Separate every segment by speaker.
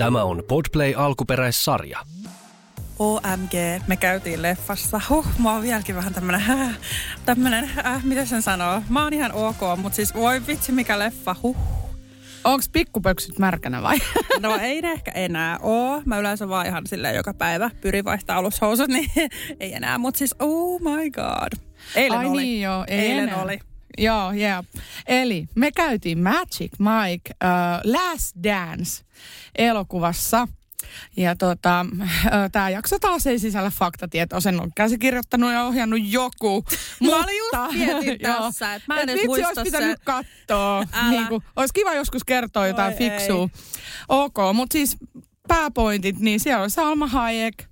Speaker 1: Tämä on Podplay alkuperäissarja.
Speaker 2: OMG, me käytiin leffassa. Huh, mä oon vieläkin vähän tämmönen, äh, tämmönen, äh, mitä sen sanoo? Mä oon ihan ok, mutta siis voi vitsi mikä leffa, huh.
Speaker 3: Onks pikkupöksyt märkänä vai?
Speaker 2: No ei ne ehkä enää oo. Mä yleensä vaan ihan silleen joka päivä pyrin vaihtaa alushousut, niin ei enää. Mutta siis oh my god. Eilen
Speaker 3: Ai
Speaker 2: oli.
Speaker 3: niin joo, ei
Speaker 2: Eilen
Speaker 3: enää.
Speaker 2: oli.
Speaker 3: Joo, yeah. Eli me käytiin Magic Mike uh, Last Dance elokuvassa. Ja tota, tämä jakso taas ei sisällä faktatietoa, sen on käsikirjoittanut ja ohjannut joku.
Speaker 2: Mä olin just mietin tässä, että mä en
Speaker 3: Et
Speaker 2: edes muista
Speaker 3: olisi pitänyt
Speaker 2: sen.
Speaker 3: katsoa.
Speaker 2: Älä.
Speaker 3: Niin kuin, olisi kiva joskus kertoa jotain
Speaker 2: Voi
Speaker 3: fiksua. Ok, mutta siis pääpointit, niin siellä on Salma Hayek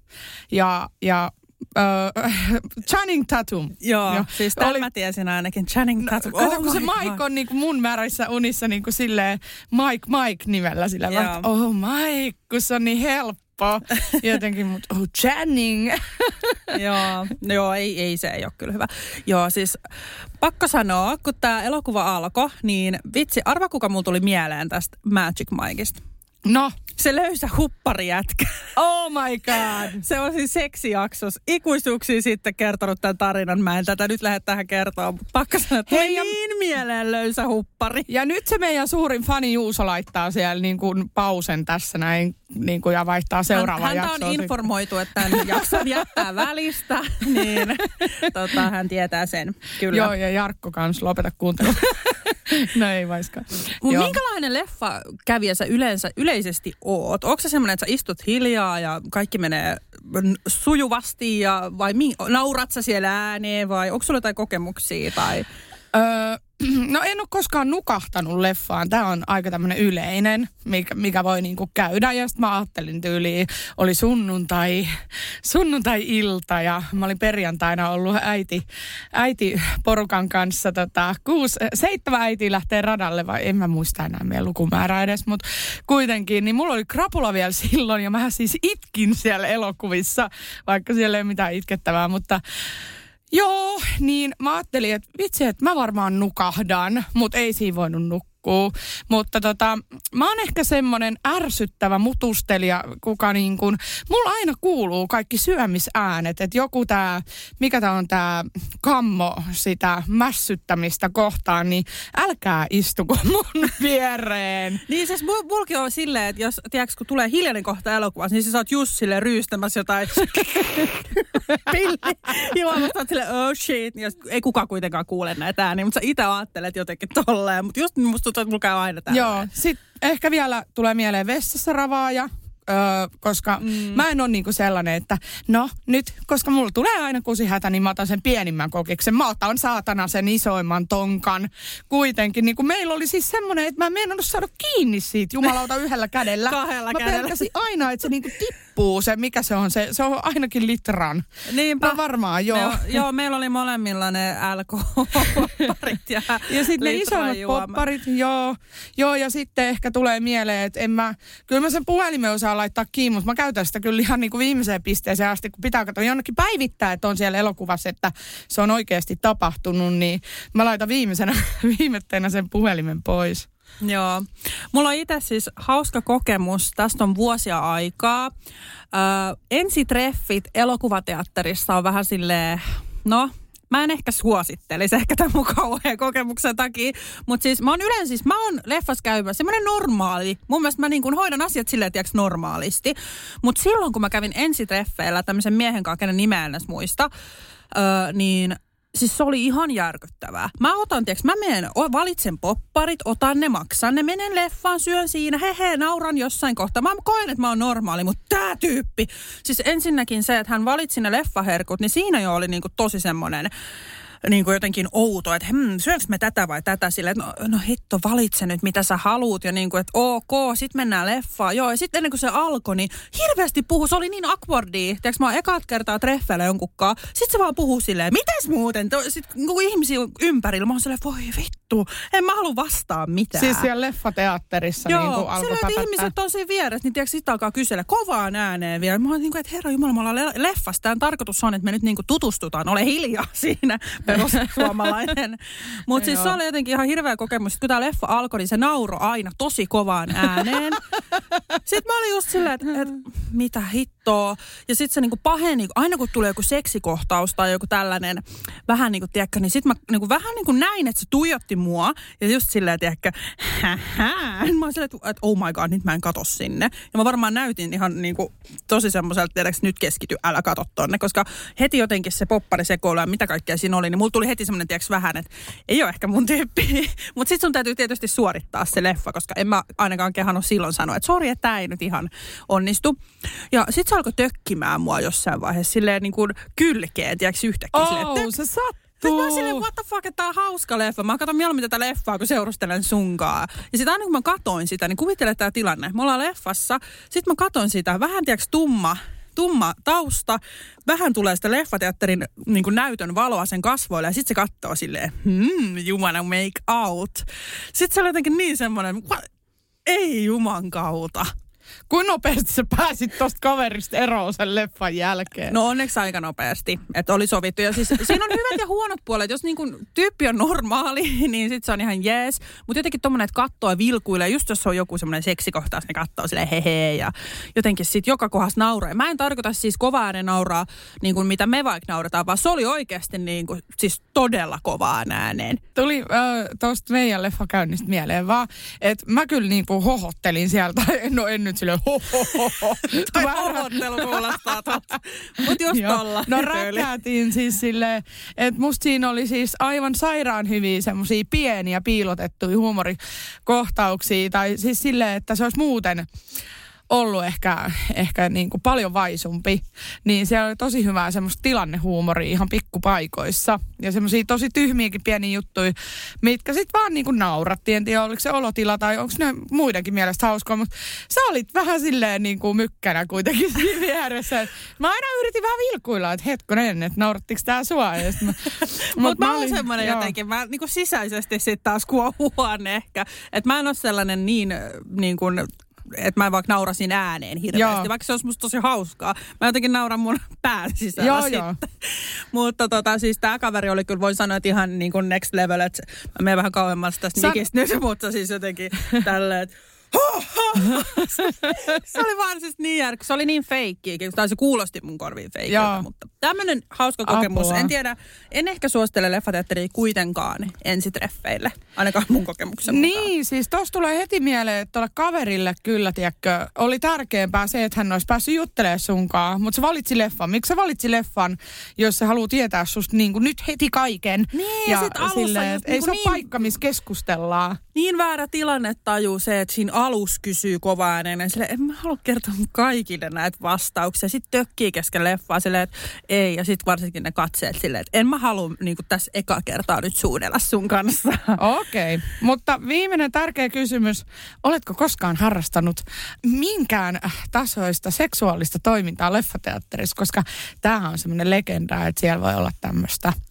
Speaker 3: ja, ja äh, Channing Tatum.
Speaker 2: Joo,
Speaker 3: Joo.
Speaker 2: siis tämän
Speaker 3: Oli-
Speaker 2: mä tiesin ainakin. Channing Tatum.
Speaker 3: Kato, kun se
Speaker 2: my
Speaker 3: Mike
Speaker 2: God.
Speaker 3: on niinku mun määräissä unissa niinku silleen Mike Mike nimellä sillä
Speaker 2: Joo.
Speaker 3: että oh Mike, kun se on niin helppo. Jotenkin, mutta oh Channing.
Speaker 2: joo, joo ei, ei se ei ole kyllä hyvä. Joo, siis pakko sanoa, kun tämä elokuva alkoi, niin vitsi, arva kuka mulla tuli mieleen tästä Magic Mikeista.
Speaker 3: No,
Speaker 2: Se löysä hupparijätkä.
Speaker 3: oh my god.
Speaker 2: Se on siis seksijaksos. Ikuisuuksia sitten kertonut tämän tarinan. Mä en tätä nyt lähde tähän kertoa, mutta pakko sanoa, että
Speaker 3: ja-
Speaker 2: niin mieleen löysä huppari.
Speaker 3: Ja nyt se meidän suurin fani Juuso laittaa siellä niin kuin pausen tässä näin niin kuin ja vaihtaa seuraavaan
Speaker 2: hän, häntä
Speaker 3: jaksoon.
Speaker 2: on informoitu, että tämän jakson jättää välistä, niin tota, hän tietää sen. Kyllä.
Speaker 3: Joo, ja Jarkko kanssa lopeta kuuntelua. no ei vaiskaan.
Speaker 2: Mut minkälainen leffa kävijä sä yleensä, yleisesti oot? Onko se semmoinen, että sä istut hiljaa ja kaikki menee sujuvasti ja vai mi- naurat sä siellä ääneen vai onko sulla jotain kokemuksia tai...
Speaker 3: Öö, no en ole koskaan nukahtanut leffaan. Tämä on aika tämmöinen yleinen, mikä, mikä voi niinku käydä. Ja sitten mä ajattelin tyyliin, oli sunnuntai, sunnuntai-ilta ja mä olin perjantaina ollut äiti, äiti porukan kanssa. Tota, kuusi, seitsemän äitiä lähtee radalle, vai en mä muista enää meidän lukumäärää edes, mutta kuitenkin. Niin mulla oli krapula vielä silloin ja mä siis itkin siellä elokuvissa, vaikka siellä ei ole mitään itkettävää, mutta Joo, niin mä ajattelin, että vitsi, että mä varmaan nukahdan, mutta ei siinä voinut nukkua. Mutta tota, mä oon ehkä semmonen ärsyttävä mutustelija, kuka niin kuin, mulla aina kuuluu kaikki syömisäänet, että joku tää, mikä tää on tää kammo sitä mässyttämistä kohtaan, niin älkää istuko mun viereen.
Speaker 2: Niin siis mul, mulki on silleen, että jos, tiedätkö, kun tulee hiljainen kohta elokuvassa, niin sä just silleen ryystämässä jotain pilli. Juomassa oot silleen, oh shit. Ja sit ei kukaan kuitenkaan kuule näitä ääniä, mutta sä itse ajattelet jotenkin tolleen. Mutta just musta mulla käy aina täällä.
Speaker 3: Joo, sitten ehkä vielä tulee mieleen vessassa ravaaja. Öö, koska mm. mä en ole niinku sellainen, että no nyt, koska mulla tulee aina kusihätä, niin mä otan sen pienimmän kokiksen. Mä otan saatana sen isoimman tonkan kuitenkin. Niin kuin meillä oli siis semmoinen, että mä en meinannut saada kiinni siitä jumalauta yhdellä kädellä.
Speaker 2: Kahdella
Speaker 3: mä
Speaker 2: kädellä.
Speaker 3: pelkäsin aina, että se niinku tippuu, se mikä se on, se, se on ainakin litran.
Speaker 2: Niinpä.
Speaker 3: No varmaan, joo.
Speaker 2: Me, joo, meillä oli molemmilla ne LK-parit ja,
Speaker 3: Ja sitten ne isommat popparit, joo, joo, ja sitten ehkä tulee mieleen, että en mä, kyllä mä sen puhelimen osaan laittaa kiinni, mutta mä käytän sitä kyllä ihan niin kuin viimeiseen pisteeseen asti, kun pitää katsoa jonnekin päivittää, että on siellä elokuvassa, että se on oikeasti tapahtunut, niin mä laitan viimeisenä, viimetteenä sen puhelimen pois.
Speaker 2: Joo. Mulla on itse siis hauska kokemus. Tästä on vuosia aikaa. Ö, ensitreffit elokuvateatterissa on vähän silleen, no, mä en ehkä suosittelisi ehkä tämän mun kauhean kokemuksen takia. Mutta siis mä oon yleensä, siis mä oon leffas käymässä semmoinen normaali. Mun mielestä mä niin kuin hoidan asiat silleen, tiedätkö, normaalisti. Mutta silloin, kun mä kävin ensitreffeillä tämmöisen miehen kanssa, kenen nimeä muista, ö, niin Siis se oli ihan järkyttävää. Mä otan, tiiäks, mä menen, valitsen popparit, otan ne, maksan ne, menen leffaan, syön siinä, hehe, nauran jossain kohtaa. Mä koen, että mä oon normaali, mutta tää tyyppi. Siis ensinnäkin se, että hän valitsi ne leffaherkut, niin siinä jo oli niinku tosi semmonen niin kuin jotenkin outo, että hmm, syönkö me tätä vai tätä sille, että no, no hitto, valitse nyt mitä sä haluut ja niin kuin, että ok, sit mennään leffaan. Joo, ja sitten ennen kuin se alkoi, niin hirveästi puhu, se oli niin awkwardia. Tiedätkö, mä oon ekat kertaa treffeillä jonkunkaan. Sitten se vaan puhuu silleen, mitäs muuten? Sitten kun ihmisiä ympärillä, mä oon silleen, voi vittu, en mä halua vastaa mitään.
Speaker 3: Siis siellä leffateatterissa
Speaker 2: Joo,
Speaker 3: niin kuin alkoi
Speaker 2: silleen, ihmiset on siinä vieressä, niin tiedätkö, sitten alkaa kysellä kovaan ääneen vielä. Mä oon niin kuin, että herra Jumala, me ollaan leffassa. Tämän tarkoitus on, että me nyt niin kuin tutustutaan. Ole hiljaa siinä, perussuomalainen. Mutta siis se oli jotenkin ihan hirveä kokemus. Kun tämä leffa alkoi, niin se nauro aina tosi kovaan ääneen. Sitten mä olin just silleen, että, että mitä hittoa. Ja sitten se niinku paheni, aina kun tulee joku seksikohtaus tai joku tällainen vähän niin kuin, tiedätkö, niin sitten mä niinku vähän niin kuin näin, että se tuijotti mua. Ja just silleen, tiedätkö, Mä olin silleen, että oh my god, nyt mä en kato sinne. Ja mä varmaan näytin ihan niin kuin, tosi semmoiselta, tiedätkö, nyt keskity, älä kato tonne. Koska heti jotenkin se poppari sekoilu ja mitä kaikkea siinä oli, niin mulla tuli heti semmoinen, tiedätkö, vähän, että ei ole ehkä mun tyyppi. Mutta sitten sun täytyy tietysti suorittaa se leffa, koska en mä ainakaan kehannut silloin sanoa, että sori, että tämä ei nyt ihan onnistu. Ja sitten alkoi tökkimään mua jossain vaiheessa silleen niin kuin kylkeen, tiedätkö, yhtäkkiä.
Speaker 3: Oh,
Speaker 2: silleen,
Speaker 3: se sattuu.
Speaker 2: sitten mä silleen, what the fuck, että tää on hauska leffa. Mä katson mieluummin tätä leffaa, kun seurustelen sunkaa. Ja sitten aina kun mä katoin sitä, niin kuvittele tämä tilanne. Me ollaan leffassa, sitten mä katon sitä, vähän tiedätkö tumma, tumma tausta, vähän tulee sitä leffateatterin niin kuin näytön valoa sen kasvoille ja sitten se katsoo silleen, hmm, you wanna make out. Sitten se oli jotenkin niin semmoinen, ei juman kautta.
Speaker 3: Kuinka nopeasti sä pääsit tosta kaverista eroon sen leffan jälkeen?
Speaker 2: No onneksi aika nopeasti, että oli sovittu. Ja siis siinä on hyvät ja huonot puolet. Jos niin kun tyyppi on normaali, niin sit se on ihan jees. Mutta jotenkin tommonen, että kattoo ja vilkuilee. Just jos on joku semmoinen seksikohtaus, ne kattoo silleen hehe ja jotenkin sit joka kohdassa nauraa. Mä en tarkoita siis kova äänen nauraa, niin kuin mitä me vaikka naurataan, vaan se oli oikeasti niin kuin, siis todella kovaa ääneen.
Speaker 3: Tuli äh, tuosta meidän leffakäynnistä mieleen vaan, että mä kyllä niin kuin hohottelin sieltä. No en nyt silleen ho, ho, ho, ho.
Speaker 2: Toi hohottelu kuulostaa totta. Mutta just tolla.
Speaker 3: No räkäätiin siis silleen, että musta siinä oli siis aivan sairaan hyviä semmosia pieniä piilotettuja huumorikohtauksia. Tai siis silleen, että se olisi muuten ollut ehkä, ehkä niin kuin paljon vaisumpi, niin siellä oli tosi hyvää semmoista tilannehuumoria ihan pikkupaikoissa. Ja semmoisia tosi tyhmiäkin pieniä juttuja, mitkä sitten vaan niin kuin naurattiin. En tiedä, oliko se olotila tai onko ne muidenkin mielestä hauskaa, mutta sä olit vähän silleen niin kuin mykkänä kuitenkin siinä vieressä. Mä aina yritin vähän vilkuilla, että hetkonen, että naurattiko tää sua?
Speaker 2: Mutta mut mä, mä olen semmoinen jotenkin, mä niin kuin sisäisesti sitten taas kuohuan ehkä. Että mä en ole sellainen niin, niin kuin että mä vaikka naurasin ääneen hirveästi, joo. vaikka se olisi musta tosi hauskaa. Mä jotenkin nauran mun pään sisällä joo, sitten. Joo. Mutta tota, siis tämä kaveri oli kyllä, voin sanoa, että ihan niin kuin next level, että mä menen vähän kauemmas tästä Sä... mikistä nyt, mutta siis jotenkin tälleen, että se oli vaan siis niin järkkä. Se oli niin feikki, tai se kuulosti mun korviin feikiltä, mutta tämmöinen hauska kokemus. Apua. En tiedä, en ehkä suostele leffateatteria kuitenkaan ensitreffeille, ainakaan mun kokemuksen
Speaker 3: Niin,
Speaker 2: mukaan.
Speaker 3: siis tossa tulee heti mieleen, että tuolla kaverille kyllä, tiedätkö, oli tärkeämpää se, että hän olisi päässyt juttelemaan sunkaan, mutta se valitsi leffan. Miksi se valitsi leffan, jos se haluaa tietää susta niin kuin nyt heti kaiken?
Speaker 2: Niin, ja, ja sit alussa silleen,
Speaker 3: just, ei niin se niin, ole paikka, missä keskustellaan.
Speaker 2: Niin väärä tilanne tajuu se, että siinä alus kysyy kovaa ääneen. Sille, en mä halua kertoa kaikille näitä vastauksia. Sitten tökkii kesken leffaa silleen, että ei. Ja sitten varsinkin ne katseet silleen, että en mä halua niin tässä eka kertaa nyt suudella sun kanssa.
Speaker 3: Okei, okay. mutta viimeinen tärkeä kysymys. Oletko koskaan harrastanut minkään tasoista seksuaalista toimintaa leffateatterissa? Koska tämähän on semmoinen legenda, että siellä voi olla tämmöistä –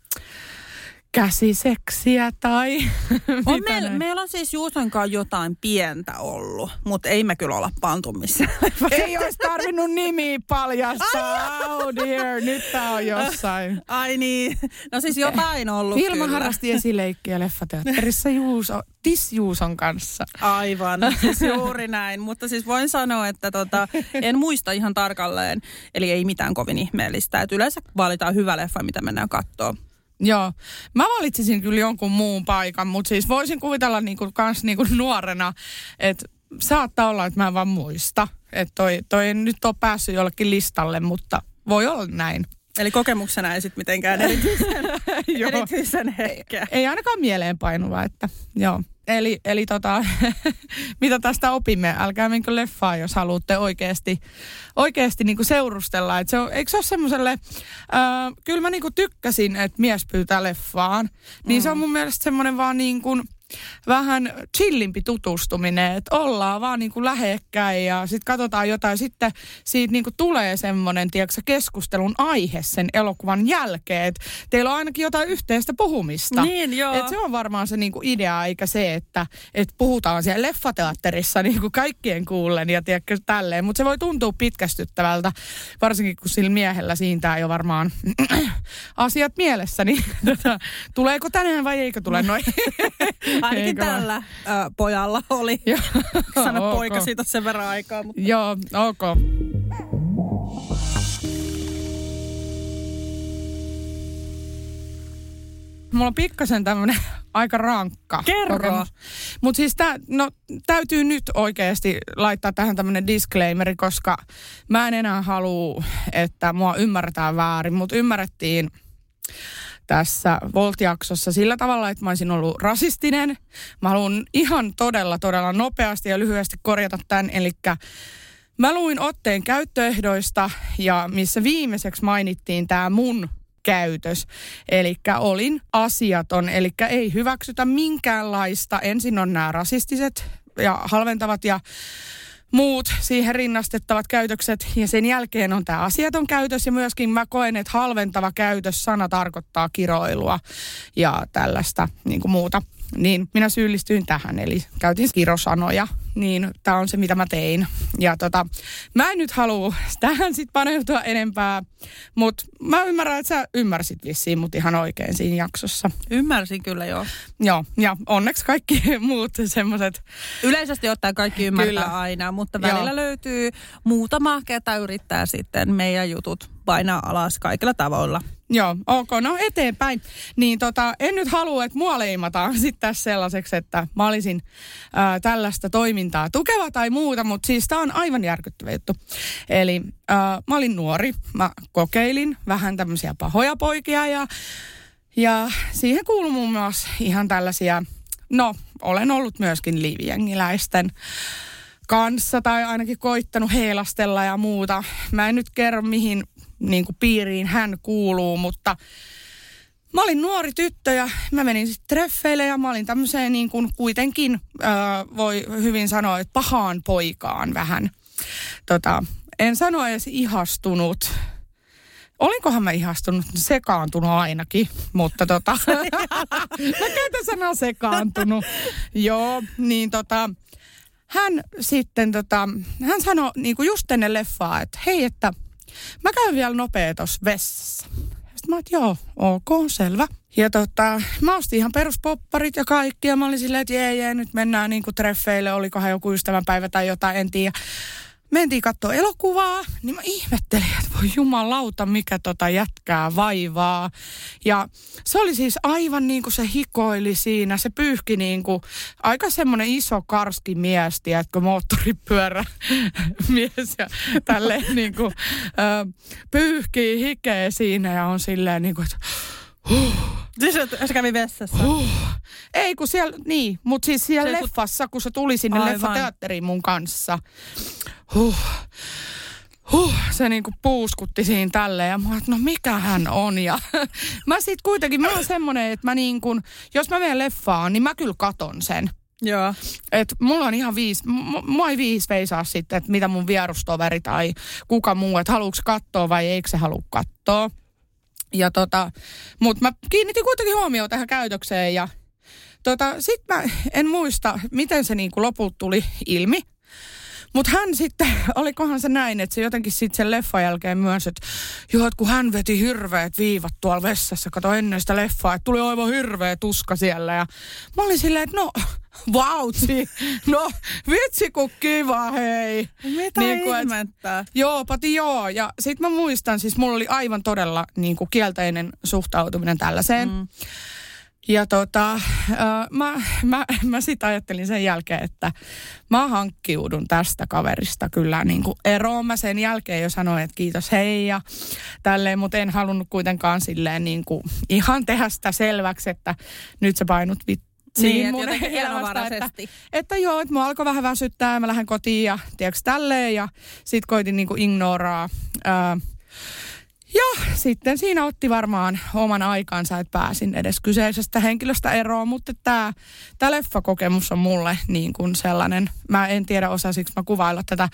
Speaker 3: käsiseksiä tai
Speaker 2: on meillä, meillä on siis Juuson kanssa jotain pientä ollut, mutta ei me kyllä olla pantu missään.
Speaker 3: ei olisi tarvinnut nimi paljastaa. oh dear, nyt tää on jossain.
Speaker 2: Ai niin, no siis jotain ollut
Speaker 3: Vilma kyllä. harrasti esileikkiä leffateatterissa Juuso, Tis Juuson kanssa.
Speaker 2: Aivan, siis juuri näin. Mutta siis voin sanoa, että tota, en muista ihan tarkalleen. Eli ei mitään kovin ihmeellistä. Että yleensä valitaan hyvä leffa, mitä mennään katsoa.
Speaker 3: Joo. Mä valitsisin kyllä jonkun muun paikan, mutta siis voisin kuvitella niinku kans niinku nuorena, että saattaa olla, että mä en vaan muista. Että toi, toi nyt ole päässyt jollekin listalle, mutta voi olla näin.
Speaker 2: Eli kokemuksena ei sitten mitenkään erityisen, erityisen.
Speaker 3: Ei, ei ainakaan mieleenpainuva, että joo. Eli, eli tota, mitä tästä opimme? Älkää menkö leffaa, jos haluatte oikeasti, oikeasti niinku seurustella. Et se on, eikö se ole semmoiselle, äh, kyllä mä niinku tykkäsin, että mies pyytää leffaan. Niin mm. se on mun mielestä semmoinen vaan niin kuin, vähän chillimpi tutustuminen, että ollaan vaan niin kuin lähekkäin ja sitten katsotaan jotain. Sitten siitä niin kuin tulee semmoinen, tiedätkö, keskustelun aihe sen elokuvan jälkeen, että teillä on ainakin jotain yhteistä puhumista.
Speaker 2: Niin, joo.
Speaker 3: Et se on varmaan se niin kuin idea, eikä se, että et puhutaan siellä leffateatterissa niin kuin kaikkien kuullen ja tiedätkö, tälleen. Mutta se voi tuntua pitkästyttävältä, varsinkin kun sillä miehellä siintää jo varmaan asiat mielessä. Niin, tota, tuleeko tänään vai eikö tule noin?
Speaker 2: Ainakin
Speaker 3: Eikö
Speaker 2: tällä ö, pojalla oli. Sano
Speaker 3: ok.
Speaker 2: poika siitä sen verran aikaa. Mutta...
Speaker 3: Joo, ok. Mulla on pikkasen tämmönen aika rankka.
Speaker 2: Kerro.
Speaker 3: Mutta siis tää, no, täytyy nyt oikeasti laittaa tähän tämmönen disclaimeri, koska mä en enää halua, että mua ymmärretään väärin. Mut ymmärrettiin tässä Volt-jaksossa sillä tavalla, että mä olisin ollut rasistinen. Mä haluan ihan todella, todella nopeasti ja lyhyesti korjata tämän. Eli mä luin otteen käyttöehdoista ja missä viimeiseksi mainittiin tämä mun käytös. Eli olin asiaton, eli ei hyväksytä minkäänlaista. Ensin on nämä rasistiset ja halventavat ja muut siihen rinnastettavat käytökset ja sen jälkeen on tämä asiaton käytös ja myöskin mä koen, että halventava käytös sana tarkoittaa kiroilua ja tällaista niin kuin muuta. Niin minä syyllistyin tähän, eli käytin kirosanoja, niin tämä on se, mitä mä tein. Ja tota, mä en nyt halua tähän sitten paneutua enempää, mutta mä ymmärrän, että sä ymmärsit vissiin mut ihan oikein siinä jaksossa.
Speaker 2: Ymmärsin kyllä joo.
Speaker 3: Joo, ja onneksi kaikki muut semmoiset
Speaker 2: Yleisesti ottaen kaikki ymmärtää
Speaker 3: Kyllä.
Speaker 2: aina, mutta välillä
Speaker 3: Joo.
Speaker 2: löytyy muutama, ketä yrittää sitten meidän jutut painaa alas kaikilla tavoilla.
Speaker 3: Joo, ok, no eteenpäin. Niin tota, en nyt halua, että mua leimataan sitten tässä sellaiseksi, että mä olisin ää, tällaista toimintaa tukeva tai muuta, mutta siis tää on aivan järkyttävä juttu. Eli ää, mä olin nuori, mä kokeilin vähän tämmöisiä pahoja poikia ja, ja siihen kuuluu muun muassa ihan tällaisia, no olen ollut myöskin liivijengiläisten kanssa tai ainakin koittanut heilastella ja muuta. Mä en nyt kerro mihin niin kuin piiriin hän kuuluu, mutta mä olin nuori tyttö ja mä menin sitten treffeille ja mä olin tämmöiseen niin kuin kuitenkin äh, voi hyvin sanoa, että pahaan poikaan vähän. Tota, en sano edes ihastunut. Olinkohan mä ihastunut? Sekaantunut ainakin, mutta tota, mä käytän sanaa sekaantunut. Joo, niin tota, hän sitten tota, hän sanoi niin kuin just ennen leffaa, että hei, että mä käyn vielä nopea tuossa vessassa. Sitten mä oon, joo, ok, selvä. Ja tota, mä ostin ihan peruspopparit ja kaikki ja mä olin silleen, että jee, jee, nyt mennään niinku treffeille, olikohan joku ystävänpäivä tai jotain, en tiedä. Mentiin katsoa elokuvaa, niin mä ihmettelin, että voi jumalauta, mikä tota jätkää vaivaa. Ja se oli siis aivan niin kuin se hikoili siinä, se pyyhki niin kuin aika semmoinen iso karski mies, tiedätkö, moottoripyörä mies ja tälleen niin kuin, ö, pyyhkii hikeä siinä ja on silleen niin kuin, että
Speaker 2: Siis se kävi vessassa.
Speaker 3: Huh. Ei kun siellä, niin, mutta siis siellä
Speaker 2: Se,
Speaker 3: leffassa, kun se tuli sinne
Speaker 2: Aivan.
Speaker 3: leffateatteriin mun kanssa. Huh. Huh, se niinku puuskutti siinä tälleen ja mä että no mikä hän on. Ja mä sit kuitenkin, mä oon semmonen, että mä niin kun, jos mä menen leffaan, niin mä kyllä katon sen.
Speaker 2: Joo.
Speaker 3: Et mulla on ihan viisi, m- mua ei viisi veisaa sitten, että mitä mun vierustoveri tai kuka muu, että haluuks katsoa vai eikö se halua katsoa. Ja tota, mutta mä kiinnitin kuitenkin huomioon tähän käytökseen ja tota, sit mä en muista, miten se niinku lopulta tuli ilmi. Mutta hän sitten, olikohan se näin, että se jotenkin sitten sen leffan jälkeen myös, että joo, että kun hän veti hirveät viivat tuolla vessassa, kato ennen sitä leffaa, että tuli aivan hirveä tuska siellä. Ja mä olin silleen, että no, vautsi, no vitsi kun kiva, hei.
Speaker 2: Mitä
Speaker 3: Niin kuin, et-
Speaker 2: ihmettä?
Speaker 3: Joo, pati joo. Ja sit mä muistan, siis mulla oli aivan todella niin kuin kielteinen suhtautuminen tällaiseen. Mm. Ja tota, äh, mä, mä, mä sit ajattelin sen jälkeen, että mä hankkiudun tästä kaverista kyllä niin kuin eroon. Mä sen jälkeen jo sanoin, että kiitos hei ja tälleen, mutta en halunnut kuitenkaan silleen niin kuin ihan tehdä sitä selväksi, että nyt sä painut vit,
Speaker 2: Niin, että
Speaker 3: mun
Speaker 2: jotenkin
Speaker 3: elämästä, että, että joo, että mua alkoi vähän väsyttää ja mä lähden kotiin ja tiedätkö tälleen ja sit koitin niinku ignoraa. Ää, ja sitten siinä otti varmaan oman aikansa, että pääsin edes kyseisestä henkilöstä eroon, mutta tämä tää leffakokemus on mulle niin kuin sellainen, mä en tiedä osasiksi mä kuvailla tätä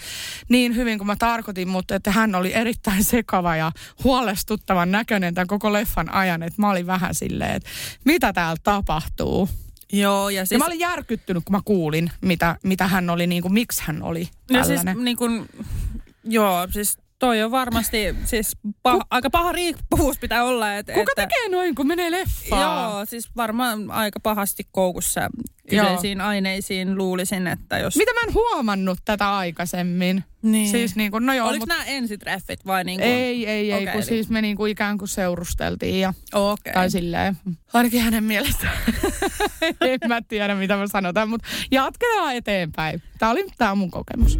Speaker 3: niin hyvin kuin mä tarkoitin, mutta että hän oli erittäin sekava ja huolestuttavan näköinen tämän koko leffan ajan, että mä olin vähän silleen, että mitä täällä tapahtuu.
Speaker 2: Joo, ja
Speaker 3: Siis...
Speaker 2: siis...
Speaker 3: Ja mä olin järkyttynyt, kun mä kuulin, mitä, mitä hän oli, niin kuin, miksi hän oli
Speaker 2: No siis
Speaker 3: tällainen.
Speaker 2: niin kun, joo, siis toi on varmasti siis pah, aika paha riippuvuus pitää olla. Et,
Speaker 3: Kuka
Speaker 2: että,
Speaker 3: tekee noin, kun menee leffaan?
Speaker 2: Joo, siis varmaan aika pahasti koukussa kyseisiin aineisiin luulisin, että jos...
Speaker 3: Mitä mä en huomannut tätä aikaisemmin?
Speaker 2: Niin.
Speaker 3: Siis niin kuin, no joo,
Speaker 2: Oliko
Speaker 3: mut,
Speaker 2: nämä ensitreffit vai niin kuin...
Speaker 3: ei, ei, ei,
Speaker 2: Okei,
Speaker 3: kun
Speaker 2: eli-
Speaker 3: siis me niin kuin ikään kuin seurusteltiin ja
Speaker 2: Okei.
Speaker 3: tai silleen, ainakin hänen mielestään. en mä tiedä, mitä mä sanotaan, mutta jatketaan eteenpäin. Tämä oli tää on mun kokemus.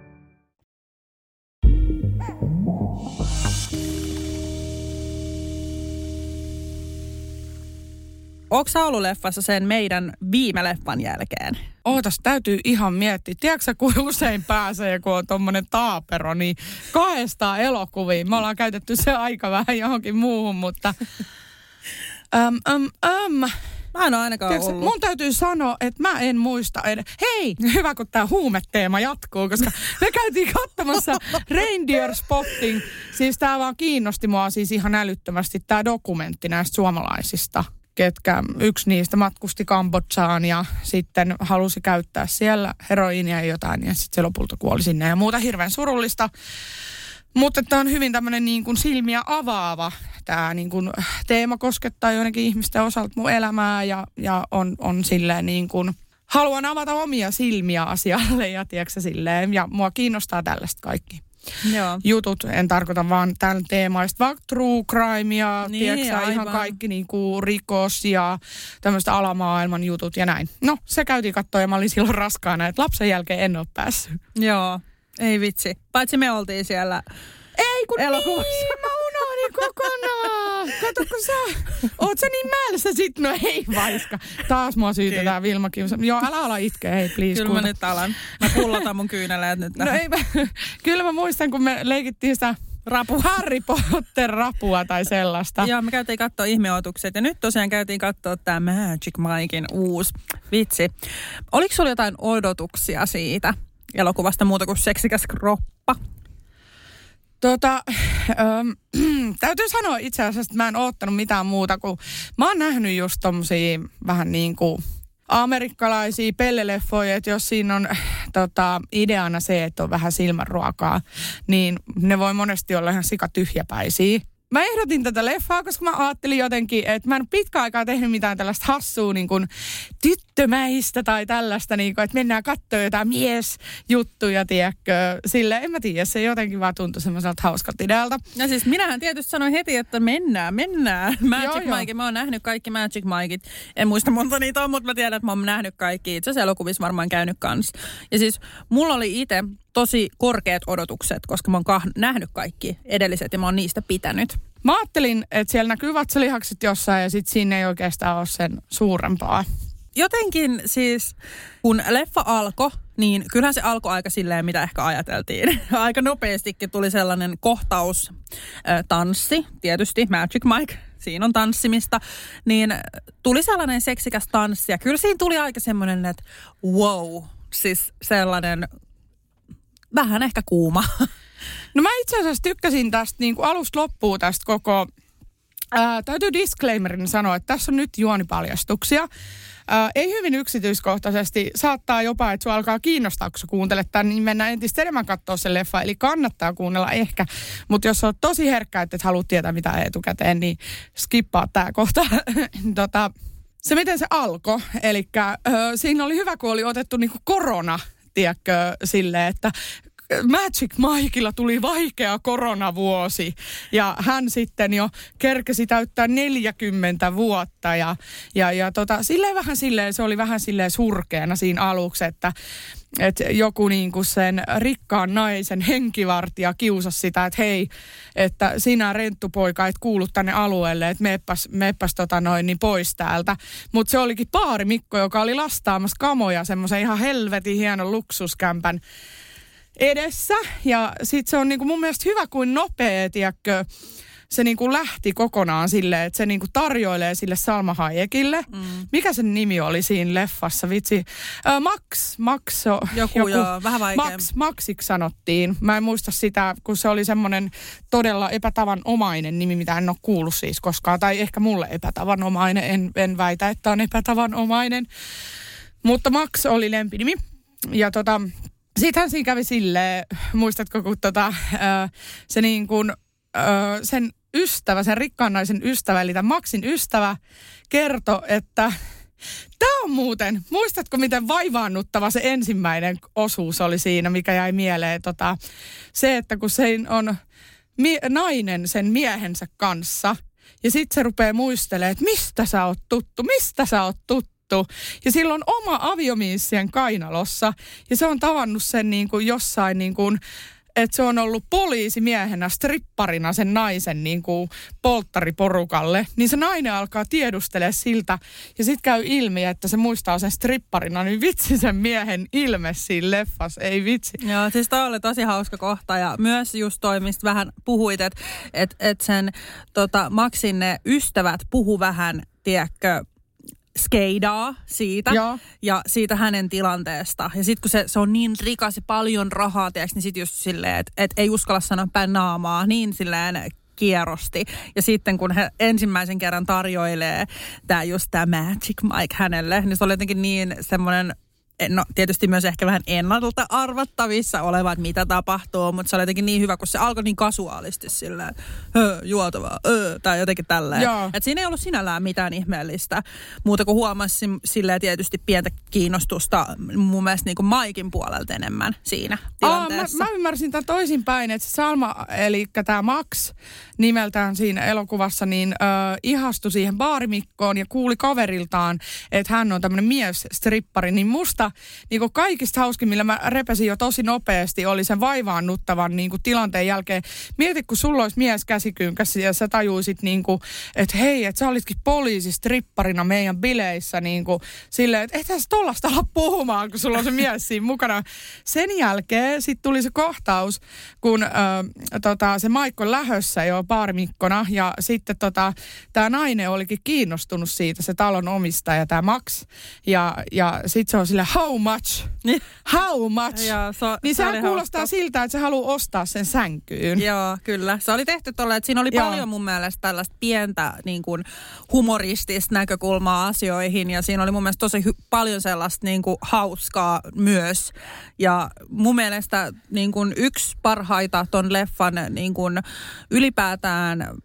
Speaker 2: Onko sä ollut leffassa sen meidän viime leffan jälkeen?
Speaker 3: Ootas, täytyy ihan miettiä. Tiedätkö kun usein pääsee, kun on tommonen taapero, niin kahdestaan elokuviin. Me ollaan käytetty se aika vähän johonkin muuhun, mutta... Öm, öm, öm.
Speaker 2: Mä en ole ainakaan
Speaker 3: Tiedätkö,
Speaker 2: ollut.
Speaker 3: mun täytyy sanoa, että mä en muista edes. Hei, hyvä kun tämä huumeteema jatkuu, koska me käytiin katsomassa Reindeer Spotting. Siis tämä vaan kiinnosti mua siis ihan älyttömästi tämä dokumentti näistä suomalaisista ketkä yksi niistä matkusti Kambodsaan ja sitten halusi käyttää siellä heroiinia ja jotain ja sitten se lopulta kuoli sinne ja muuta hirveän surullista. Mutta tämä on hyvin tämmöinen niin kuin silmiä avaava. Tämä niin kuin teema koskettaa joidenkin ihmisten osalta mun elämää ja, ja on, on silleen niin kuin, haluan avata omia silmiä asialle ja tiedätkö silleen. Ja mua kiinnostaa tällaista kaikki
Speaker 2: Joo.
Speaker 3: jutut. En tarkoita vaan tämän teemaista, vaan true crime ja
Speaker 2: Niin,
Speaker 3: tiedätkö, sä, ihan
Speaker 2: aivan.
Speaker 3: kaikki niin kuin rikos ja tämmöistä alamaailman jutut ja näin. No, se käytiin katsoa ja mä olin silloin raskaana, että lapsen jälkeen en ole päässyt.
Speaker 2: Joo. Ei vitsi. Paitsi me oltiin siellä.
Speaker 3: Ei kun
Speaker 2: Elokuvassa.
Speaker 3: niin, mä unohdin kokonaan. Kato kun sä, oot sä niin mälsä sit? No ei vaiska. Taas mua syytetään Vilma Kiusa. Joo, älä ala itkeä, hei please.
Speaker 2: Kyllä mä
Speaker 3: kuulta.
Speaker 2: nyt alan. Mä pullotan mun kyyneleet nyt
Speaker 3: No
Speaker 2: tähän.
Speaker 3: ei, mä, kyllä mä muistan, kun me leikittiin sitä
Speaker 2: Rapu.
Speaker 3: Harry Potter-rapua tai sellaista.
Speaker 2: Joo, me käytiin katsoa ihmeotukset ja nyt tosiaan käytiin katsoa tämä Magic Mikein uusi vitsi. Oliko sulla jotain odotuksia siitä elokuvasta muuta kuin seksikäs kroppa?
Speaker 3: Tota, ähm, täytyy sanoa itse asiassa, että mä en oottanut mitään muuta kuin, mä oon nähnyt just tommosia vähän niin kuin amerikkalaisia pelleleffoja, että jos siinä on tota, ideana se, että on vähän silmänruokaa, niin ne voi monesti olla ihan sikatyhjäpäisiä. Mä ehdotin tätä leffaa, koska mä ajattelin jotenkin, että mä en pitkä aikaa tehnyt mitään tällaista hassua niin kuin tyttömäistä tai tällaista, niin kuin, että mennään katsoa jotain miesjuttuja, tiedätkö. Sille en mä tiedä, se jotenkin vaan tuntui semmoiselta hauskalta idealta.
Speaker 2: No siis minähän tietysti sanoin heti, että mennään, mennään. Magic
Speaker 3: Joo, joo.
Speaker 2: Mike, mä oon nähnyt kaikki Magic Mikeit. En muista monta niitä on, mutta mä tiedän, että mä oon nähnyt kaikki. Itse asiassa elokuvissa varmaan käynyt kanssa. Ja siis mulla oli itse tosi korkeat odotukset, koska mä oon kah- nähnyt kaikki edelliset ja mä oon niistä pitänyt.
Speaker 3: Mä ajattelin, että siellä näkyy vatsalihakset jossain ja sitten siinä ei oikeastaan ole sen suurempaa.
Speaker 2: Jotenkin siis, kun leffa alkoi, niin kyllähän se alkoi aika silleen, mitä ehkä ajateltiin. Aika nopeastikin tuli sellainen kohtaus, äh, tanssi, tietysti Magic Mike, siinä on tanssimista, niin tuli sellainen seksikäs tanssi ja kyllä siinä tuli aika semmoinen, että wow, siis sellainen vähän ehkä kuuma.
Speaker 3: No mä itse asiassa tykkäsin tästä niin kuin alusta loppuun tästä koko... Ää, täytyy disclaimerin sanoa, että tässä on nyt juonipaljastuksia. Ää, ei hyvin yksityiskohtaisesti. Saattaa jopa, että sua alkaa kiinnostaa, kun sä kuuntelet tämän, niin mennään entistä enemmän katsoa sen leffa. Eli kannattaa kuunnella ehkä. Mutta jos oot tosi herkkä, että et halua tietää mitä etukäteen, niin skippaa tää kohta. tota, se miten se alkoi, eli siinä oli hyvä, kun oli otettu niinku korona, tiedätkö, silleen, että Magic Mikeilla tuli vaikea koronavuosi ja hän sitten jo kerkesi täyttää 40 vuotta ja, ja, ja tota, silleen vähän silleen, se oli vähän silleen surkeana siinä aluksi, että että joku niin kuin sen rikkaan naisen henkivartija kiusasi sitä, että hei, että sinä renttupoika et kuulu tänne alueelle, että meppäs, meppäs tota noin, niin pois täältä. Mutta se olikin paari Mikko, joka oli lastaamassa kamoja semmoisen ihan helvetin hienon luksuskämpän edessä. Ja sitten se on niin kuin mun mielestä hyvä kuin nopea, tiedätkö, se niin kuin lähti kokonaan silleen, että se niin kuin tarjoilee sille Salma Hayekille. Mm. Mikä sen nimi oli siinä leffassa, vitsi? Ö, Max, Max.
Speaker 2: Joku, joku joo, vähän vaikeampi.
Speaker 3: Max, Maxiksi sanottiin. Mä en muista sitä, kun se oli semmoinen todella epätavanomainen nimi, mitä en ole kuullut siis koskaan. Tai ehkä mulle epätavanomainen, en, en väitä, että on epätavanomainen. Mutta Max oli lempinimi. Ja tota, Sittenhän siinä kävi silleen, muistatko, kun tota, se niin kuin, sen ystävä, sen rikkaan naisen ystävä, eli tämän Maxin ystävä, kertoi, että Tämä on muuten, muistatko miten vaivaannuttava se ensimmäinen osuus oli siinä, mikä jäi mieleen? Tota, se, että kun se on mie- nainen sen miehensä kanssa, ja sitten se rupeaa muistelemaan, että mistä sä oot tuttu, mistä sä oot tuttu. Ja sillä on oma aviomiissien kainalossa, ja se on tavannut sen niin kuin jossain niin kuin, että se on ollut poliisimiehenä stripparina sen naisen niin kuin polttariporukalle, niin se nainen alkaa tiedustella siltä. Ja sitten käy ilmi, että se muistaa sen stripparina, niin vitsi sen miehen ilme siinä leffassa, ei vitsi.
Speaker 2: Joo, siis toi oli tosi hauska kohta. Ja myös just toi, mistä vähän puhuit, että et, et sen tota, Maxin ne ystävät puhu vähän, tiedätkö, skeidaa siitä
Speaker 3: Joo.
Speaker 2: ja siitä hänen tilanteesta. Ja sitten kun se, se on niin rikas ja paljon rahaa, tiiäks, niin sitten just silleen, että et ei uskalla sanoa päin naamaa niin silleen kierrosti. Ja sitten kun he ensimmäisen kerran tarjoilee tämä just tämä Magic Mike hänelle, niin se oli jotenkin niin semmoinen no tietysti myös ehkä vähän ennalta arvattavissa olevat, mitä tapahtuu, mutta se oli jotenkin niin hyvä, kun se alkoi niin kasuaalisti silleen, juotavaa, öö, tai jotenkin tälleen. Että siinä ei ollut sinällään mitään ihmeellistä, muuta kuin huomasin silleen tietysti pientä kiinnostusta mun mielestä niin kuin Maikin puolelta enemmän siinä tilanteessa.
Speaker 3: Aa, mä, mä ymmärsin tämän toisinpäin, että Salma, eli tämä Max nimeltään siinä elokuvassa, niin äh, ihastui siihen baarimikkoon ja kuuli kaveriltaan, että hän on tämmöinen mies strippari, niin musta niin kaikista hauskin, millä mä repesin jo tosi nopeasti, oli sen vaivaannuttavan niin tilanteen jälkeen. Mieti, kun sulla olisi mies käsikynkässä ja sä tajuisit, niin kuin, että hei, että sä olitkin poliisi stripparina meidän bileissä. Niin kuin, silleen, että ethän sä tollasta ala puhumaan, kun sulla on se mies siinä mukana. Sen jälkeen sitten tuli se kohtaus, kun äh, tota, se Maikko lähössä jo baarimikkona ja sitten tota, tämä nainen olikin kiinnostunut siitä, se talon omistaja, tämä Max. Ja, ja sitten se on sille how much? How much? Joo, so, niin se sehän kuulostaa hauska. siltä, että se haluaa ostaa sen sänkyyn.
Speaker 2: Joo, kyllä. Se oli tehty tuolla, että siinä oli Joo. paljon mun mielestä tällaista pientä niin kuin humoristista näkökulmaa asioihin ja siinä oli mun mielestä tosi hy- paljon sellaista niin kuin hauskaa myös. Ja mun mielestä niin kuin yksi parhaita ton leffan niin kuin ylipäätään ylipäätään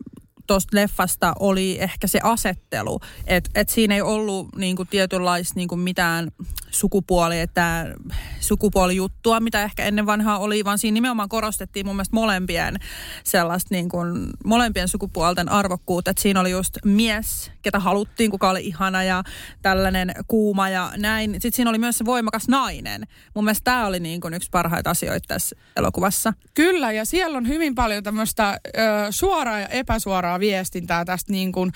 Speaker 2: tuosta leffasta oli ehkä se asettelu, että et siinä ei ollut niinku tietynlaista niinku mitään sukupuoli, että sukupuolijuttua, mitä ehkä ennen vanhaa oli, vaan siinä nimenomaan korostettiin mun mielestä molempien sellaista niinku, molempien sukupuolten arvokkuutta, että siinä oli just mies, ketä haluttiin, kuka oli ihana ja tällainen kuuma ja näin. Sitten siinä oli myös se voimakas nainen. Mun mielestä tämä oli niinku yksi parhaita asioita tässä elokuvassa.
Speaker 3: Kyllä, ja siellä on hyvin paljon tämmöistä suoraa ja epäsuoraa suoraa viestintää tästä niin kuin,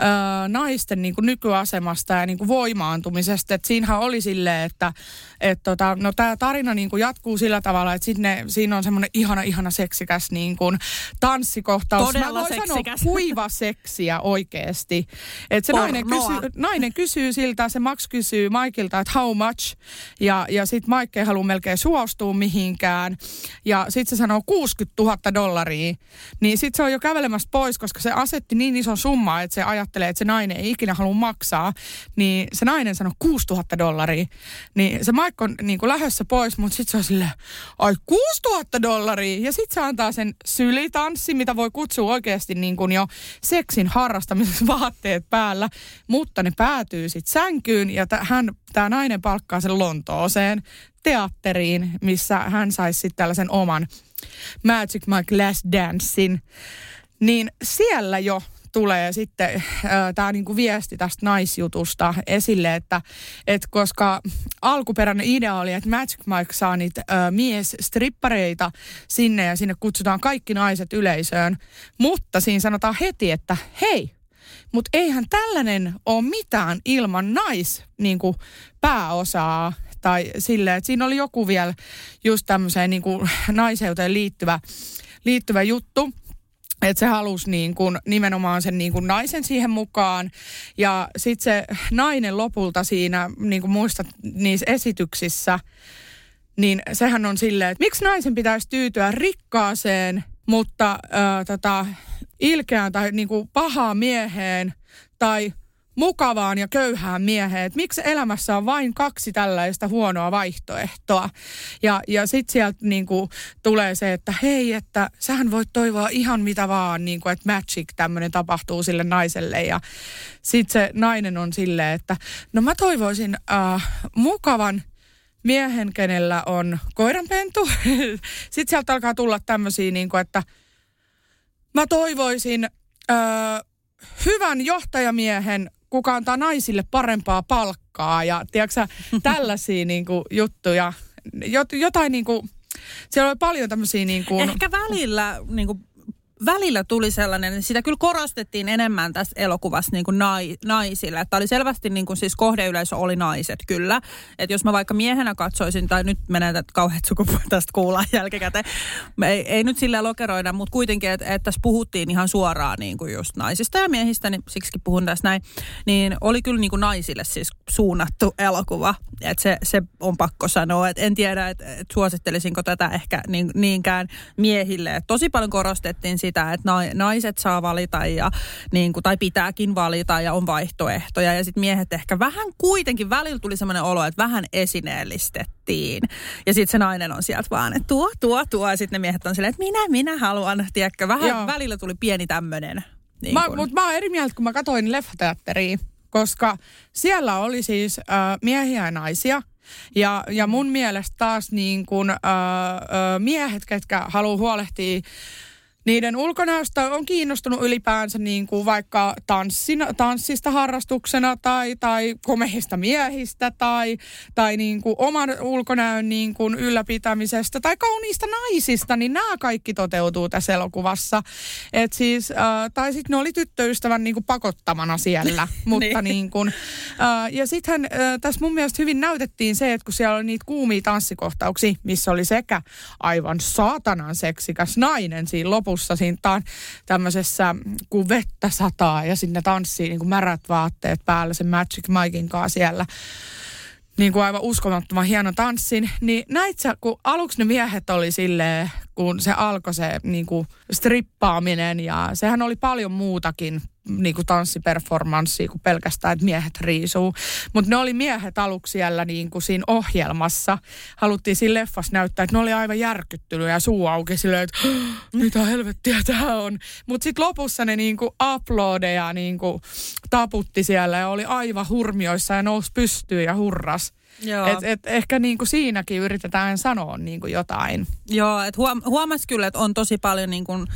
Speaker 3: ö, naisten niin kuin nykyasemasta ja niin kuin voimaantumisesta. Et siinähän oli silleen, että et tota, no tämä tarina niin kuin jatkuu sillä tavalla, että sinne, siinä on semmoinen ihana, ihana seksikäs niin kuin tanssikohtaus.
Speaker 2: Todella
Speaker 3: Mä
Speaker 2: seksikäs.
Speaker 3: sanoa kuiva seksiä oikeasti. Et se nainen kysyy, nainen kysyy siltä, se Max kysyy Maikilta, että how much. Ja, ja sitten Mike ei halua melkein suostua mihinkään. Ja sitten se sanoo 60 000 dollaria. Niin sitten se on jo kävelemässä pois, koska se asetti niin ison summaa, että se ajattelee, että se nainen ei ikinä halua maksaa, niin se nainen sanoi 6000 dollaria. niin se Mike on niin kuin lähdössä pois, mutta sitten se on silleen, ai 6000 dollaria. Ja sitten se antaa sen sylitanssi, mitä voi kutsua oikeasti niin kuin jo seksin harrastamisessa vaatteet päällä. Mutta ne päätyy sitten sänkyyn ja t- hän, tämä nainen palkkaa sen Lontooseen teatteriin, missä hän saisi sitten tällaisen oman Magic Mike Last Dancein. Niin siellä jo tulee sitten äh, tämä niinku viesti tästä naisjutusta esille, että et koska alkuperäinen idea oli, että Magic Mike saa niitä äh, mies-strippareita sinne ja sinne kutsutaan kaikki naiset yleisöön, mutta siinä sanotaan heti, että hei, mutta eihän tällainen ole mitään ilman nais niin kuin pääosaa tai silleen, että siinä oli joku vielä just tämmöiseen niin kuin naiseuteen liittyvä, liittyvä juttu. Että se halusi niin kuin nimenomaan sen niin kuin naisen siihen mukaan. Ja sitten se nainen lopulta siinä, niin kuin muistat niissä esityksissä, niin sehän on silleen, että miksi naisen pitäisi tyytyä rikkaaseen, mutta äh, tota, ilkeään tai niin kuin pahaan mieheen tai mukavaan ja köyhään mieheen. Että miksi elämässä on vain kaksi tällaista huonoa vaihtoehtoa. Ja, ja sitten sieltä niinku tulee se, että hei, että sähän voit toivoa ihan mitä vaan, niinku, että magic tämmöinen tapahtuu sille naiselle. Ja sitten se nainen on silleen, että no mä toivoisin äh, mukavan miehen, kenellä on koiranpentu. sitten sieltä alkaa tulla tämmöisiä, niinku, että mä toivoisin... Äh, hyvän johtajamiehen, kuka antaa naisille parempaa palkkaa ja tiedätkö, tällaisia niin kuin, juttuja. Jot, jotain niin kuin, siellä oli paljon tämmöisiä niin kuin...
Speaker 2: Ehkä välillä niin kuin välillä tuli sellainen, sitä kyllä korostettiin enemmän tässä elokuvassa niin kuin nai, naisille. Että oli selvästi niin kuin siis kohdeyleisö oli naiset kyllä. Että jos mä vaikka miehenä katsoisin, tai nyt menee kauheat sukupuolta tästä kuullaan jälkikäteen. Ei, ei nyt sillä lokeroida, mutta kuitenkin, että, että tässä puhuttiin ihan suoraan niin kuin just naisista ja miehistä, niin siksikin puhun tässä näin. Niin oli kyllä niin kuin naisille siis suunnattu elokuva. Että se, se on pakko sanoa. Että en tiedä, että, että suosittelisinko tätä ehkä niin, niinkään miehille. Et tosi paljon korostettiin sitä, että naiset saa valita ja, niin kuin, tai pitääkin valita ja on vaihtoehtoja. Ja sitten miehet ehkä vähän kuitenkin, välillä tuli semmoinen olo, että vähän esineellistettiin. Ja sitten se nainen on sieltä vaan, että tuo, tuo, tuo. Ja sitten ne miehet on silleen, että minä, minä haluan. Tiedätkö, vähän Joo. välillä tuli pieni tämmöinen.
Speaker 3: Niin Mutta mä oon eri mieltä, kun mä katsoin leffateatteriin, koska siellä oli siis äh, miehiä ja naisia – ja, ja mun mielestä taas niin kun, äh, äh, miehet, ketkä haluaa huolehtia niiden ulkonäöstä on kiinnostunut ylipäänsä niin kuin vaikka tanssin, tanssista harrastuksena tai, tai komeista miehistä tai, tai niin kuin oman ulkonäön niin kuin ylläpitämisestä tai kauniista naisista, niin nämä kaikki toteutuu tässä elokuvassa. Et siis, äh, tai sitten ne oli tyttöystävän niin kuin pakottamana siellä. mutta niin. niin kuin, äh, ja sittenhän äh, tässä mun mielestä hyvin näytettiin se, että kun siellä oli niitä kuumia tanssikohtauksia, missä oli sekä aivan saatanan seksikäs nainen siinä lopussa, lopussa siinä taan, tämmöisessä, kun vettä sataa ja sinne tanssii niin kuin märät vaatteet päällä sen Magic Mikein kanssa siellä. Niin kuin aivan uskomattoman hieno tanssin, niin näit sä, kun aluksi ne miehet oli silleen, kun se alkoi se niin kuin strippaaminen ja sehän oli paljon muutakin niin kuin tanssiperformanssia kuin pelkästään, että miehet riisuu. Mutta ne oli miehet aluksi siellä niin kuin siinä ohjelmassa. Haluttiin siinä leffassa näyttää, että ne oli aivan järkyttynyt ja suu auki silleen, että mitä helvettiä tämä on. Mutta sitten lopussa ne niin kuin uploadeja niin kuin taputti siellä ja oli aivan hurmioissa ja nousi pystyyn ja hurras. Joo. Et, et ehkä niin kuin siinäkin yritetään sanoa niin kuin jotain.
Speaker 2: Joo, että huom- huomasi kyllä, että on tosi paljon niin kuin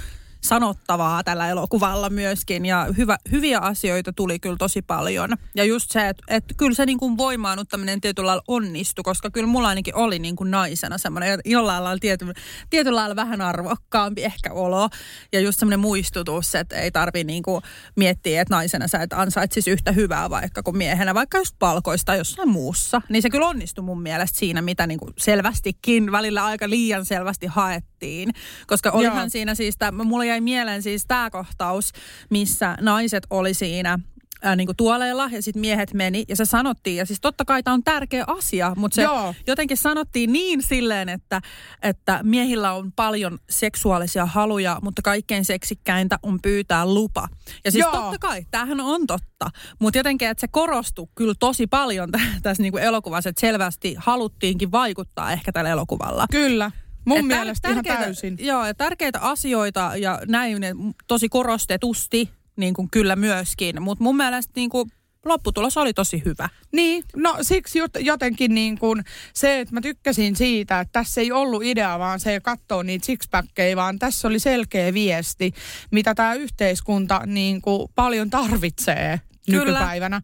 Speaker 2: sanottavaa tällä elokuvalla myöskin ja hyvä, hyviä asioita tuli kyllä tosi paljon. Ja just se, että, että kyllä se niin kuin voimaanuttaminen tietyllä lailla onnistui, koska kyllä mulla ainakin oli niin kuin naisena semmoinen jollain lailla tiety, tietyllä lailla vähän arvokkaampi ehkä olo. Ja just semmoinen muistutus, että ei tarvi niin kuin miettiä, että naisena sä et ansaitsisi yhtä hyvää vaikka kuin miehenä, vaikka just palkoista jossain muussa. Niin se kyllä onnistui mun mielestä siinä, mitä niin kuin selvästikin välillä aika liian selvästi haettiin. Koska olihan Joo. siinä siis, tämä, mulla jäi mieleen siis tämä kohtaus, missä naiset oli siinä ää, niin tuoleilla ja sitten miehet meni ja se sanottiin. Ja siis totta kai tämä on tärkeä asia, mutta se
Speaker 3: Joo.
Speaker 2: jotenkin sanottiin niin silleen, että, että miehillä on paljon seksuaalisia haluja, mutta kaikkein seksikkäintä on pyytää lupa. Ja siis
Speaker 3: Joo.
Speaker 2: totta kai, tämähän on totta, mutta jotenkin, että se korostui kyllä tosi paljon tä- tässä niin elokuvassa, että selvästi haluttiinkin vaikuttaa ehkä tällä elokuvalla.
Speaker 3: Kyllä. Mun
Speaker 2: Et tär-
Speaker 3: mielestä ihan
Speaker 2: tärkeitä-
Speaker 3: täysin.
Speaker 2: Joo, ja tärkeitä asioita ja näin tosi korostetusti niin kuin kyllä myöskin. Mutta mun mielestä niin kuin lopputulos oli tosi hyvä.
Speaker 3: Niin, no siksi jot- jotenkin niin kuin se, että mä tykkäsin siitä, että tässä ei ollut idea vaan se katsoa niitä sixpackkejä, vaan tässä oli selkeä viesti, mitä tämä yhteiskunta niin kuin paljon tarvitsee
Speaker 2: Kyllä.
Speaker 3: nykypäivänä.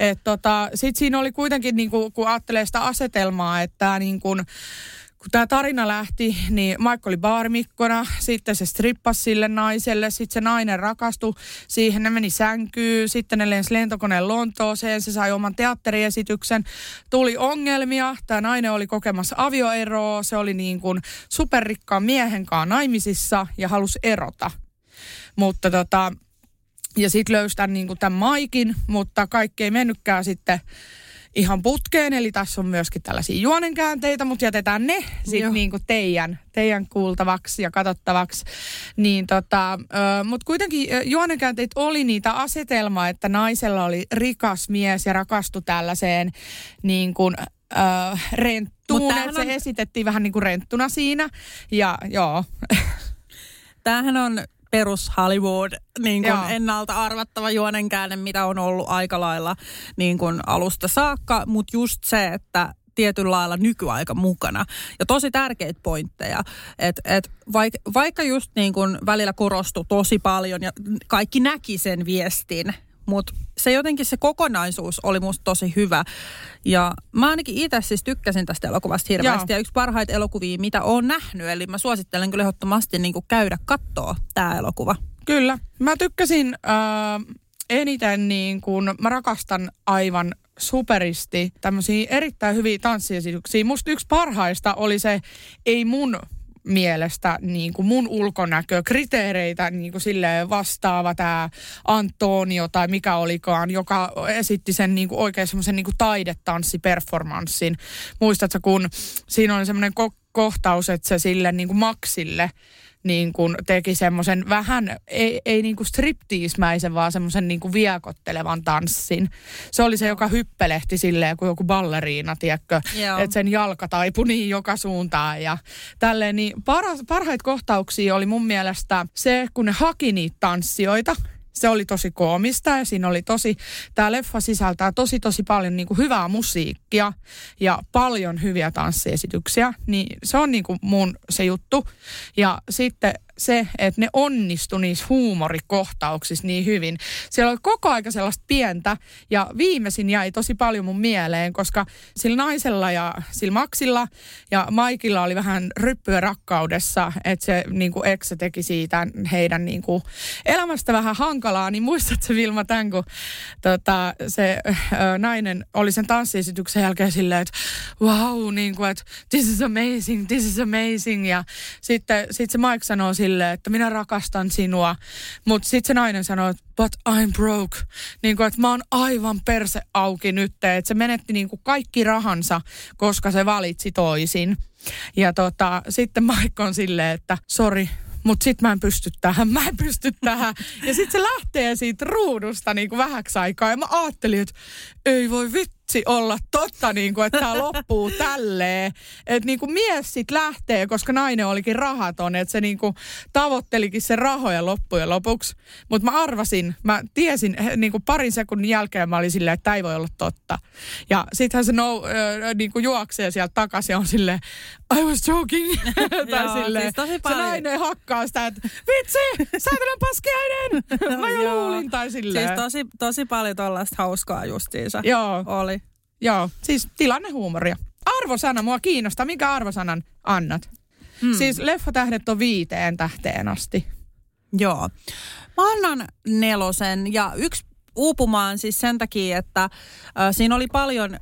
Speaker 3: Et tota, Sitten siinä oli kuitenkin, niin kuin, kun ajattelee sitä asetelmaa, että tää niin kuin, kun tämä tarina lähti, niin Mike oli baarmikkona, sitten se strippasi sille naiselle, sitten se nainen rakastui siihen, ne meni sänkyyn, sitten ne lensi lentokoneen Lontooseen, se sai oman teatteriesityksen, tuli ongelmia, tämä nainen oli kokemassa avioeroa, se oli niin kuin superrikkaan miehen kanssa naimisissa ja halusi erota. Mutta tota, ja sitten löysi tämän, niin kuin tämän Maikin, mutta kaikki ei mennytkään sitten ihan putkeen. Eli tässä on myöskin tällaisia juonenkäänteitä, mutta jätetään ne sitten niin teidän, teidän kuultavaksi ja katsottavaksi. Niin tota, mutta kuitenkin ö, juonenkäänteet oli niitä asetelmaa, että naisella oli rikas mies ja rakastui tällaiseen niin kuin,
Speaker 2: Mut
Speaker 3: renttuun. että Se
Speaker 2: on-
Speaker 3: esitettiin vähän niin kuin renttuna siinä. Ja joo,
Speaker 2: Tämähän on perus Hollywood niin kuin
Speaker 3: Joo.
Speaker 2: ennalta arvattava juonenkäänne, mitä on ollut aika lailla niin kuin alusta saakka, mutta just se, että tietyllä lailla nykyaika mukana. Ja tosi tärkeitä pointteja. Et, et vaik, vaikka just niin kuin välillä korostui tosi paljon ja kaikki näki sen viestin, mutta se jotenkin se kokonaisuus oli musta tosi hyvä. Ja mä ainakin itse siis tykkäsin tästä elokuvasta hirveästi.
Speaker 3: Joo.
Speaker 2: Ja yksi parhaita elokuvia, mitä oon nähnyt. Eli mä suosittelen kyllä ehdottomasti niin käydä kattoo tämä elokuva.
Speaker 3: Kyllä. Mä tykkäsin äh, eniten niin kuin, mä rakastan aivan superisti tämmöisiä erittäin hyviä tanssiesityksiä. Musta yksi parhaista oli se, ei mun mielestä niin kuin mun ulkonäkö, kriteereitä niin kuin silleen vastaava tämä Antonio tai mikä olikaan, joka esitti sen niin kuin oikein semmoisen niin taidetanssiperformanssin. Muistatko, kun siinä oli semmoinen ko- kohtaus, että se sille niin kuin Maxille niin kuin teki semmoisen vähän, ei, ei niin kuin striptiismäisen, vaan semmoisen niin kuin viekottelevan tanssin. Se oli se, joka hyppelehti silleen kuin joku balleriina, tiedätkö? Että sen jalka taipui niin joka suuntaan ja tälleen. Niin paras, parhaita kohtauksia oli mun mielestä se, kun ne haki niitä tanssijoita. Se oli tosi koomista ja siinä oli tosi, tämä leffa sisältää tosi tosi paljon niin kuin hyvää musiikkia ja paljon hyviä tanssiesityksiä, niin se on niin kuin mun se juttu. Ja sitten se, että ne onnistu niissä huumorikohtauksissa niin hyvin. Siellä oli koko aika sellaista pientä ja viimeisin jäi tosi paljon mun mieleen, koska sillä naisella ja sillä Maxilla ja Maikilla oli vähän ryppyä rakkaudessa, että se niin kuin ex teki siitä heidän niin kuin elämästä vähän hankalaa, niin muistatko Vilma tämän, kun tota, se ö, nainen oli sen tanssiesityksen jälkeen silleen, että wow, niin kuin, että this is amazing, this is amazing ja sitten sit se Mike sanoo silleen, että minä rakastan sinua, mutta sitten se nainen sanoo, että but I'm broke, niin kuin, että mä oon aivan perse auki nyt, että se menetti niin kuin kaikki rahansa, koska se valitsi toisin. Ja tota, sitten Mike on silleen, että sorry, mutta sit mä en pysty tähän, mä en pysty tähän. Ja sit se lähtee siitä ruudusta niin kuin vähäksi aikaa. Ja mä ajattelin, että ei voi vitsi olla totta, niin kuin, että tämä loppuu tälleen. Että niin kuin mies sit lähtee, koska nainen olikin rahaton. Että se niin kuin tavoittelikin sen rahoja loppujen lopuksi. Mutta mä arvasin, mä tiesin niin kuin parin sekunnin jälkeen mä olin silleen, että tämä ei voi olla totta. Ja sittenhän se nou, äh, niin kuin juoksee sieltä takaisin ja on silleen, I was joking. tai
Speaker 2: Joo,
Speaker 3: silleen,
Speaker 2: siis tosi
Speaker 3: se
Speaker 2: paljon.
Speaker 3: nainen hakkaa sitä, että vitsi, saatana paskiainen. Mä jo luulin tai silleen.
Speaker 2: Siis tosi, tosi paljon tuollaista hauskaa justiinsa.
Speaker 3: Joo,
Speaker 2: Oli.
Speaker 3: Joo, siis tilannehuumoria. Arvosana, mua kiinnostaa. Mikä arvosanan annat?
Speaker 2: Hmm.
Speaker 3: Siis leffatähdet on viiteen tähteen asti.
Speaker 2: Joo. Mä annan nelosen ja yksi uupumaan siis sen takia, että äh, siinä oli paljon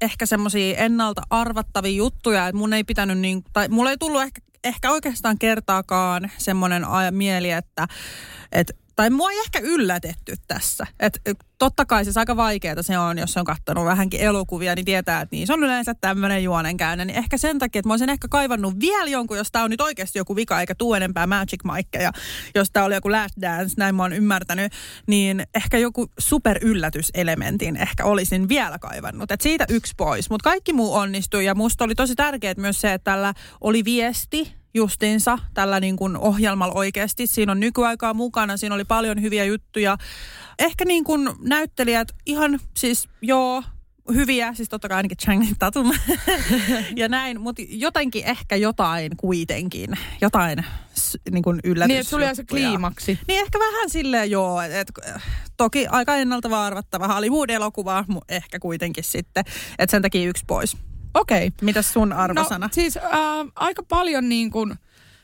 Speaker 2: ehkä semmoisia ennalta arvattavia juttuja, että mun ei pitänyt niin, tai mulla ei tullut ehkä, ehkä oikeastaan kertaakaan semmoinen mieli, että, että tai mua ei ehkä yllätetty tässä. Et totta kai siis aika vaikeaa se on, jos on katsonut vähänkin elokuvia, niin tietää, että niin se on yleensä tämmöinen juonenkäynne. Niin ehkä sen takia, että mä olisin ehkä kaivannut vielä jonkun, jos tämä on nyt oikeasti joku vika, eikä tuu enempää Magic Mike, ja jos tämä oli joku Last Dance, näin mä oon ymmärtänyt, niin ehkä joku super yllätyselementin ehkä olisin vielä kaivannut. Et siitä yksi pois, mutta kaikki muu onnistui, ja musta oli tosi tärkeää myös se, että tällä oli viesti, justiinsa tällä niin kuin ohjelmalla oikeasti. Siinä on nykyaikaa mukana, siinä oli paljon hyviä juttuja. Ehkä niin kuin näyttelijät ihan siis joo, hyviä, siis totta kai ainakin Chang Tatum ja näin, mutta jotenkin ehkä jotain kuitenkin, jotain niin kuin yllätys.
Speaker 3: Niin, että se kliimaksi.
Speaker 2: Niin ehkä vähän silleen joo, että et, toki aika ennalta vaarvattava Hollywood-elokuva, ehkä kuitenkin sitten, että sen takia yksi pois.
Speaker 3: Okei. Okay.
Speaker 2: Mitäs sun arvosana?
Speaker 3: No, siis äh, aika paljon niin kuin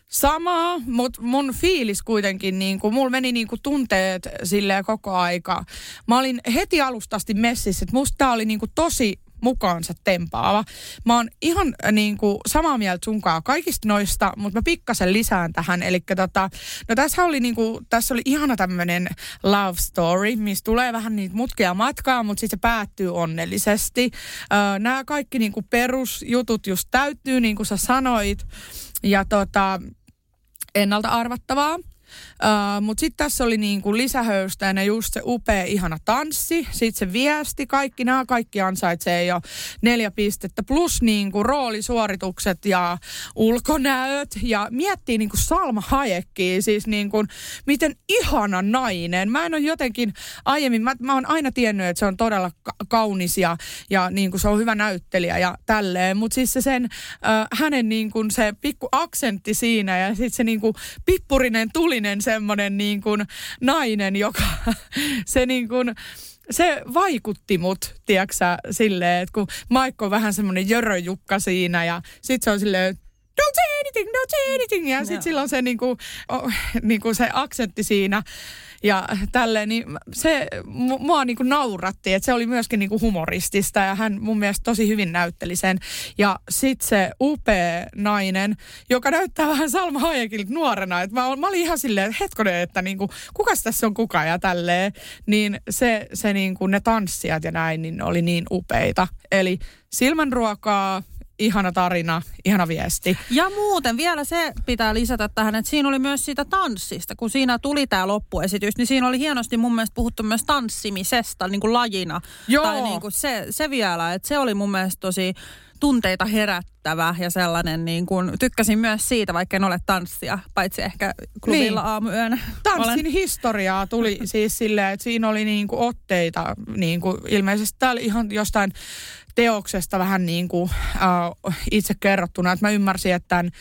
Speaker 3: samaa, mutta mun fiilis kuitenkin, niin kuin, mulla meni niin kuin tunteet silleen koko aika. Mä olin heti alustasti messissä, että musta tää oli niin kuin tosi mukaansa tempaava. Mä oon ihan äh, niin kuin, samaa mieltä sunkaan kaikista noista, mutta mä pikkasen lisään tähän. Eli tota, no tässä oli, niin kuin, tässä oli ihana tämmöinen love story, missä tulee vähän niitä mutkia matkaa, mutta sitten se päättyy onnellisesti. Öö, Nämä kaikki niin kuin perusjutut just täyttyy, niin kuin sä sanoit. Ja tota, ennalta arvattavaa. Uh, Mutta sitten tässä oli niinku lisähöystäinen just se upea ihana tanssi, sitten se viesti, kaikki nämä kaikki ansaitsee jo neljä pistettä, plus niinku roolisuoritukset ja ulkonäöt. Ja miettii niinku Salma Hayekkiä, siis niinku miten ihana nainen. Mä en ole jotenkin aiemmin, mä, mä oon aina tiennyt, että se on todella ka- kaunis ja, ja niinku se on hyvä näyttelijä ja tälleen, mutta siis se sen, uh, hänen niinku se pikku aksentti siinä ja sitten se niinku pippurinen tulinen semmoinen niin kuin nainen, joka se niin kuin, se vaikutti mut, tiedäksä, silleen, että kun Maikko on vähän semmoinen jöröjukka siinä ja sit se on silleen, don't say anything, don't say anything. Ja sitten silloin se, niinku, niinku se aksentti siinä ja tälleen, niin se mua niinku nauratti, että se oli myöskin niinku humoristista ja hän mun mielestä tosi hyvin näytteli sen. Ja sitten se upea nainen, joka näyttää vähän Salma Hayekilta nuorena, että mä, mä olin ihan silleen, että hetkonen, että niinku, kukas tässä on kuka ja tälleen, niin se, se niinku, ne tanssijat ja näin, niin oli niin upeita. Eli silmänruokaa, ihana tarina, ihana viesti.
Speaker 2: Ja muuten vielä se pitää lisätä tähän, että siinä oli myös siitä tanssista. Kun siinä tuli tämä loppuesitys, niin siinä oli hienosti mun mielestä puhuttu myös tanssimisesta niin kuin lajina.
Speaker 3: Joo.
Speaker 2: Tai niin kuin se, se vielä, että se oli mun mielestä tosi tunteita herättävä ja sellainen niin kuin, tykkäsin myös siitä, vaikka en ole tanssia, paitsi ehkä klubilla niin. aamuyönä.
Speaker 3: Tanssin Olen... historiaa tuli siis silleen, että siinä oli niin kuin otteita niin kuin ilmeisesti täällä ihan jostain teoksesta vähän niin kuin uh, itse kerrottuna. Että mä ymmärsin, että tämän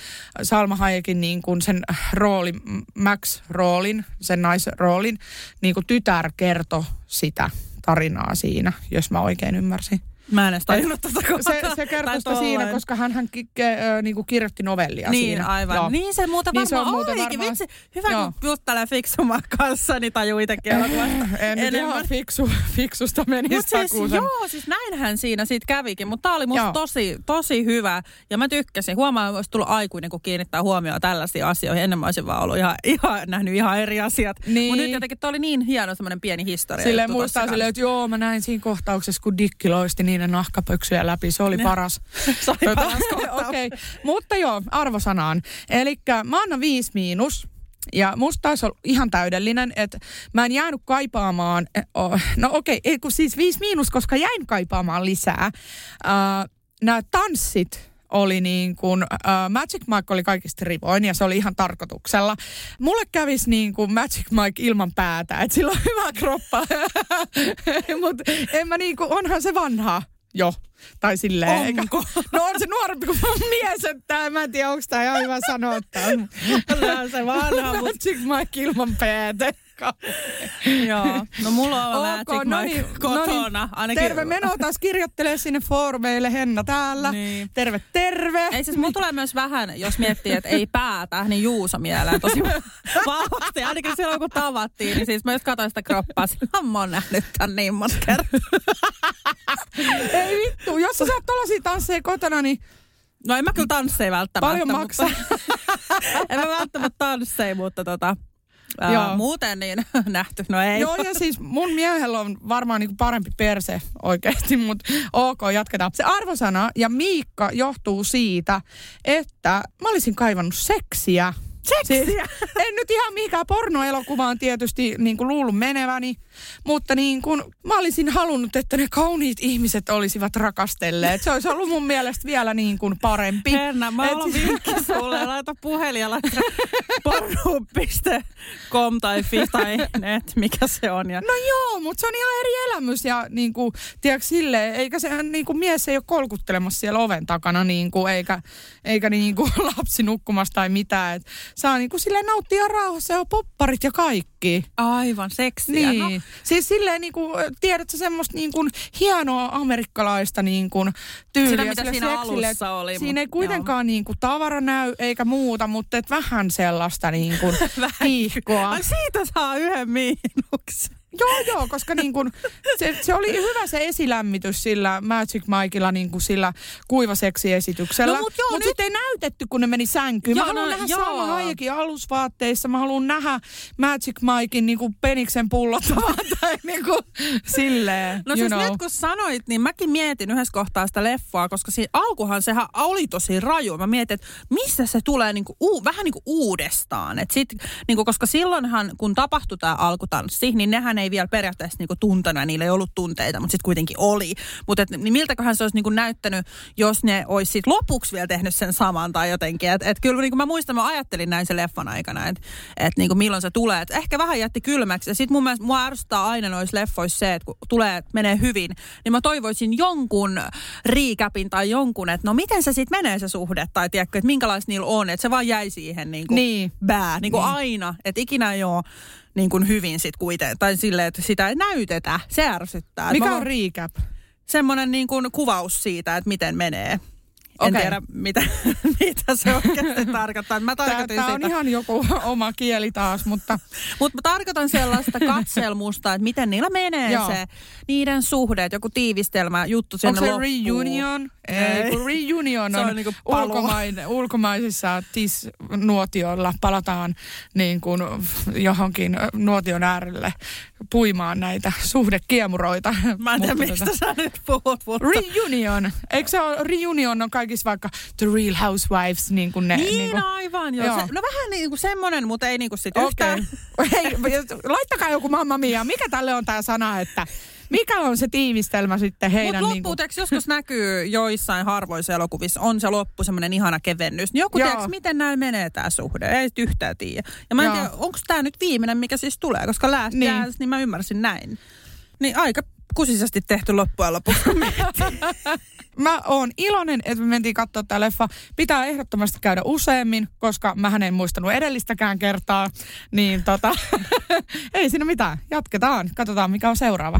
Speaker 3: Salma Hayekin niin kuin sen roolin, Max-roolin, sen naisroolin, niin kuin tytär kertoi sitä tarinaa siinä, jos mä oikein ymmärsin.
Speaker 2: Mä en edes tajunnut
Speaker 3: tätä Se, se kertoo sitä siinä, koska hän, hän ki, ke, äh, niinku kirjoitti novellia
Speaker 2: niin,
Speaker 3: siinä.
Speaker 2: aivan. Joo. Niin se niin varmaan se on muuten varmaan... Vitsi, hyvä Joo. kun juttelee fiksumaan kanssa, niin tajuu itsekin elokuvasta.
Speaker 3: en nyt ihan fiksu, fiksusta menisi
Speaker 2: Mut siis, Joo, siis näinhän siinä siitä kävikin, mutta tää oli musta tosi, tosi hyvä. Ja mä tykkäsin. Huomaan, että olisi tullut aikuinen, kun kiinnittää huomioon tällaisiin asioihin. Ennen mä olisin vaan ollut ihan, ihan nähnyt ihan eri asiat. Niin. Mutta nyt jotenkin toi oli niin hieno semmoinen pieni historia.
Speaker 3: Silleen muistaa silleen, että joo, mä näin siinä kohtauksessa, kun Dikki loisti niin niiden nahkapöksyjä läpi. Se oli paras.
Speaker 2: Se oli tota, paras
Speaker 3: Okei, okay. mutta joo, arvosanaan. Eli mä annan viisi miinus. Ja musta taas on ihan täydellinen, että mä en jäänyt kaipaamaan, oh, no okei, okay, siis viisi miinus, koska jäin kaipaamaan lisää. Uh, Nämä tanssit oli niin kuin, uh, Magic Mike oli kaikista rivoin ja se oli ihan tarkoituksella. Mulle kävisi niin kuin Magic Mike ilman päätä, että sillä on hyvä kroppa. Mutta en mä niin kuin, onhan se vanha jo. Tai silleen.
Speaker 2: Onko?
Speaker 3: Eikä, no on se nuorempi kuin mun mies, että mä en tiedä, onko tämä ihan hyvä sanoa.
Speaker 2: Kyllä se vanha,
Speaker 3: mutta... Magic Mike ilman päätä.
Speaker 2: Joo, no mulla on okay, no niin, kotona. No niin.
Speaker 3: Ainakin... Terve meno taas kirjoittelee sinne foorumeille, Henna täällä. Niin. Terve, terve.
Speaker 2: Ei siis mulla tulee myös vähän, jos miettii, että ei päätä, niin Juuso mieleen tosi vahvasti. Ainakin silloin kun tavattiin, niin siis mä just katsoin sitä kroppaa, silloin mä oon nähnyt tän niin monta
Speaker 3: Ei vittu, jos sä saat tollasia tansseja kotona, niin
Speaker 2: No en mä kyllä tansseja välttämättä.
Speaker 3: Paljon maksaa.
Speaker 2: Mutta, en mä välttämättä tansseja, mutta tota, Ää,
Speaker 3: Joo.
Speaker 2: muuten niin nähty, no ei.
Speaker 3: Joo, ja siis mun miehellä on varmaan niinku parempi perse oikeasti, mutta ok, jatketaan. Se arvosana ja Miikka johtuu siitä, että mä olisin kaivannut seksiä. Seksiä? Siis, en nyt ihan mihinkään pornoelokuvaan tietysti niin kuin luullut meneväni, mutta niin kuin, mä olisin halunnut, että ne kauniit ihmiset olisivat rakastelleet. Se olisi ollut mun mielestä vielä niin kuin parempi.
Speaker 2: Henna, mä
Speaker 3: Et
Speaker 2: haluan
Speaker 3: siis-
Speaker 2: vinkki sulle. Laita puhelin ja laita porno.com tai fi tai net, mikä se on. Ja
Speaker 3: No joo, mutta se on ihan eri elämys ja niin kuin, tiedätkö, silleen, eikä se niin kuin mies ei ole kolkuttelemassa siellä oven takana niin kuin, eikä, eikä niin kuin lapsi nukkumassa tai mitään. Et saa niin kuin, silleen nauttia rauhassa ja popparit ja kaikki.
Speaker 2: aivan seksiä.
Speaker 3: Niin.
Speaker 2: No,
Speaker 3: No. Siis silleen niin kuin, tiedätkö semmoista niin kuin hienoa amerikkalaista niin kuin tyyliä.
Speaker 2: Sitä, mitä siinä
Speaker 3: seksille,
Speaker 2: alussa oli,
Speaker 3: Siinä ei kuitenkaan niin kuin tavara näy eikä muuta, mutta et vähän sellaista niin kuin
Speaker 2: Vähän
Speaker 3: kiihkoa.
Speaker 2: Ai siitä saa yhden miinuksen.
Speaker 3: Joo, joo, koska niin kun, se, se oli hyvä se esilämmitys sillä Magic Mikeilla niin kuin sillä kuivaseksiesityksellä.
Speaker 2: No mut joo,
Speaker 3: mut
Speaker 2: nyt-
Speaker 3: sitten ei näytetty, kun ne meni sänkyyn.
Speaker 2: Joo,
Speaker 3: mä haluan
Speaker 2: no,
Speaker 3: nähdä
Speaker 2: joo.
Speaker 3: Salma Hayekin alusvaatteissa. Mä haluan nähdä Magic Mikein niin kuin peniksen pullottamaan tai niin kuin silleen,
Speaker 2: No siis
Speaker 3: know.
Speaker 2: nyt kun sanoit, niin mäkin mietin yhdessä kohtaa sitä leffaa, koska siinä alkuhan sehän oli tosi raju. Mä mietin, että missä se tulee niinku, uu, vähän niin kuin uudestaan. Et sit, niinku, koska silloinhan, kun tapahtui tämä alkutanssi, niin nehän ei vielä periaatteessa niinku tuntena, niillä ei ollut tunteita, mutta sitten kuitenkin oli. Mutta niin miltäköhän se olisi niinku näyttänyt, jos ne olisi sit lopuksi vielä tehnyt sen saman tai jotenkin. Että et kyllä niinku mä muistan, mä ajattelin näin sen leffan aikana, että et niinku milloin se tulee. Et ehkä vähän jätti kylmäksi. Ja sitten mun mielestä mua ärsyttää aina noissa leffoissa se, että kun tulee, menee hyvin, niin mä toivoisin jonkun riikäpin tai jonkun, että no miten se sitten menee se suhde, tai tiedätkö, että minkälaista niillä on, että se vaan jäi siihen niin kuin
Speaker 3: Niin.
Speaker 2: bää, niin kuin
Speaker 3: Niin.
Speaker 2: aina, että ikinä ei ole niin kuin hyvin sit kuitenkin, tai silleen, että sitä ei näytetä, se ärsyttää.
Speaker 3: Mikä
Speaker 2: mä
Speaker 3: on recap?
Speaker 2: semmoinen niin kuin kuvaus siitä, että miten menee. En
Speaker 3: Okei.
Speaker 2: tiedä, mitä, mitä se oikeasti tarkoittaa. Mä tarkoitin
Speaker 3: Tämä on
Speaker 2: sitä.
Speaker 3: ihan joku oma kieli taas, mutta
Speaker 2: Mutta mä tarkoitan sellaista katselmusta, että miten niillä menee
Speaker 3: Joo.
Speaker 2: se, niiden suhde, joku tiivistelmä juttu sinne
Speaker 3: onko se
Speaker 2: loppuun.
Speaker 3: reunion? Ei, kun reunion on,
Speaker 2: on paluu.
Speaker 3: ulkomain, ulkomaisissa tis-nuotioilla palataan niin kuin johonkin nuotion äärelle puimaan näitä suhdekiemuroita.
Speaker 2: Mä en tiedä, mistä
Speaker 3: tota-
Speaker 2: sä nyt puhut, mutta...
Speaker 3: Reunion. Eikö se ole, reunion on kaikissa vaikka The Real Housewives, niin kuin ne.
Speaker 2: Niin,
Speaker 3: niin kuin,
Speaker 2: aivan, joo.
Speaker 3: Joo.
Speaker 2: Se, no vähän niin kuin semmoinen, mutta ei niin kuin sit
Speaker 3: Okei.
Speaker 2: yhtään.
Speaker 3: Hei, laittakaa joku mamma mia. Mikä tälle on tämä sana, että mikä on se tiivistelmä sitten
Speaker 2: Mutta
Speaker 3: heidän...
Speaker 2: loppuun,
Speaker 3: niin kuin,
Speaker 2: joskus näkyy joissain harvoissa elokuvissa, on se loppu semmoinen ihana kevennys. Niin joku tiedätkö, miten näin menee tämä suhde? Ei yhtään tiedä. Ja mä en
Speaker 3: Joo.
Speaker 2: tiedä, onko tämä nyt viimeinen, mikä siis tulee, koska Last
Speaker 3: Niin.
Speaker 2: niin. Dance, niin mä ymmärsin näin. Niin aika kusisesti tehty loppujen lopuksi.
Speaker 3: Mä oon iloinen, että me mentiin katsoa tämä leffa. Pitää ehdottomasti käydä useammin, koska mä en muistanut edellistäkään kertaa. Niin tota, ei siinä mitään. Jatketaan. Katsotaan, mikä on seuraava.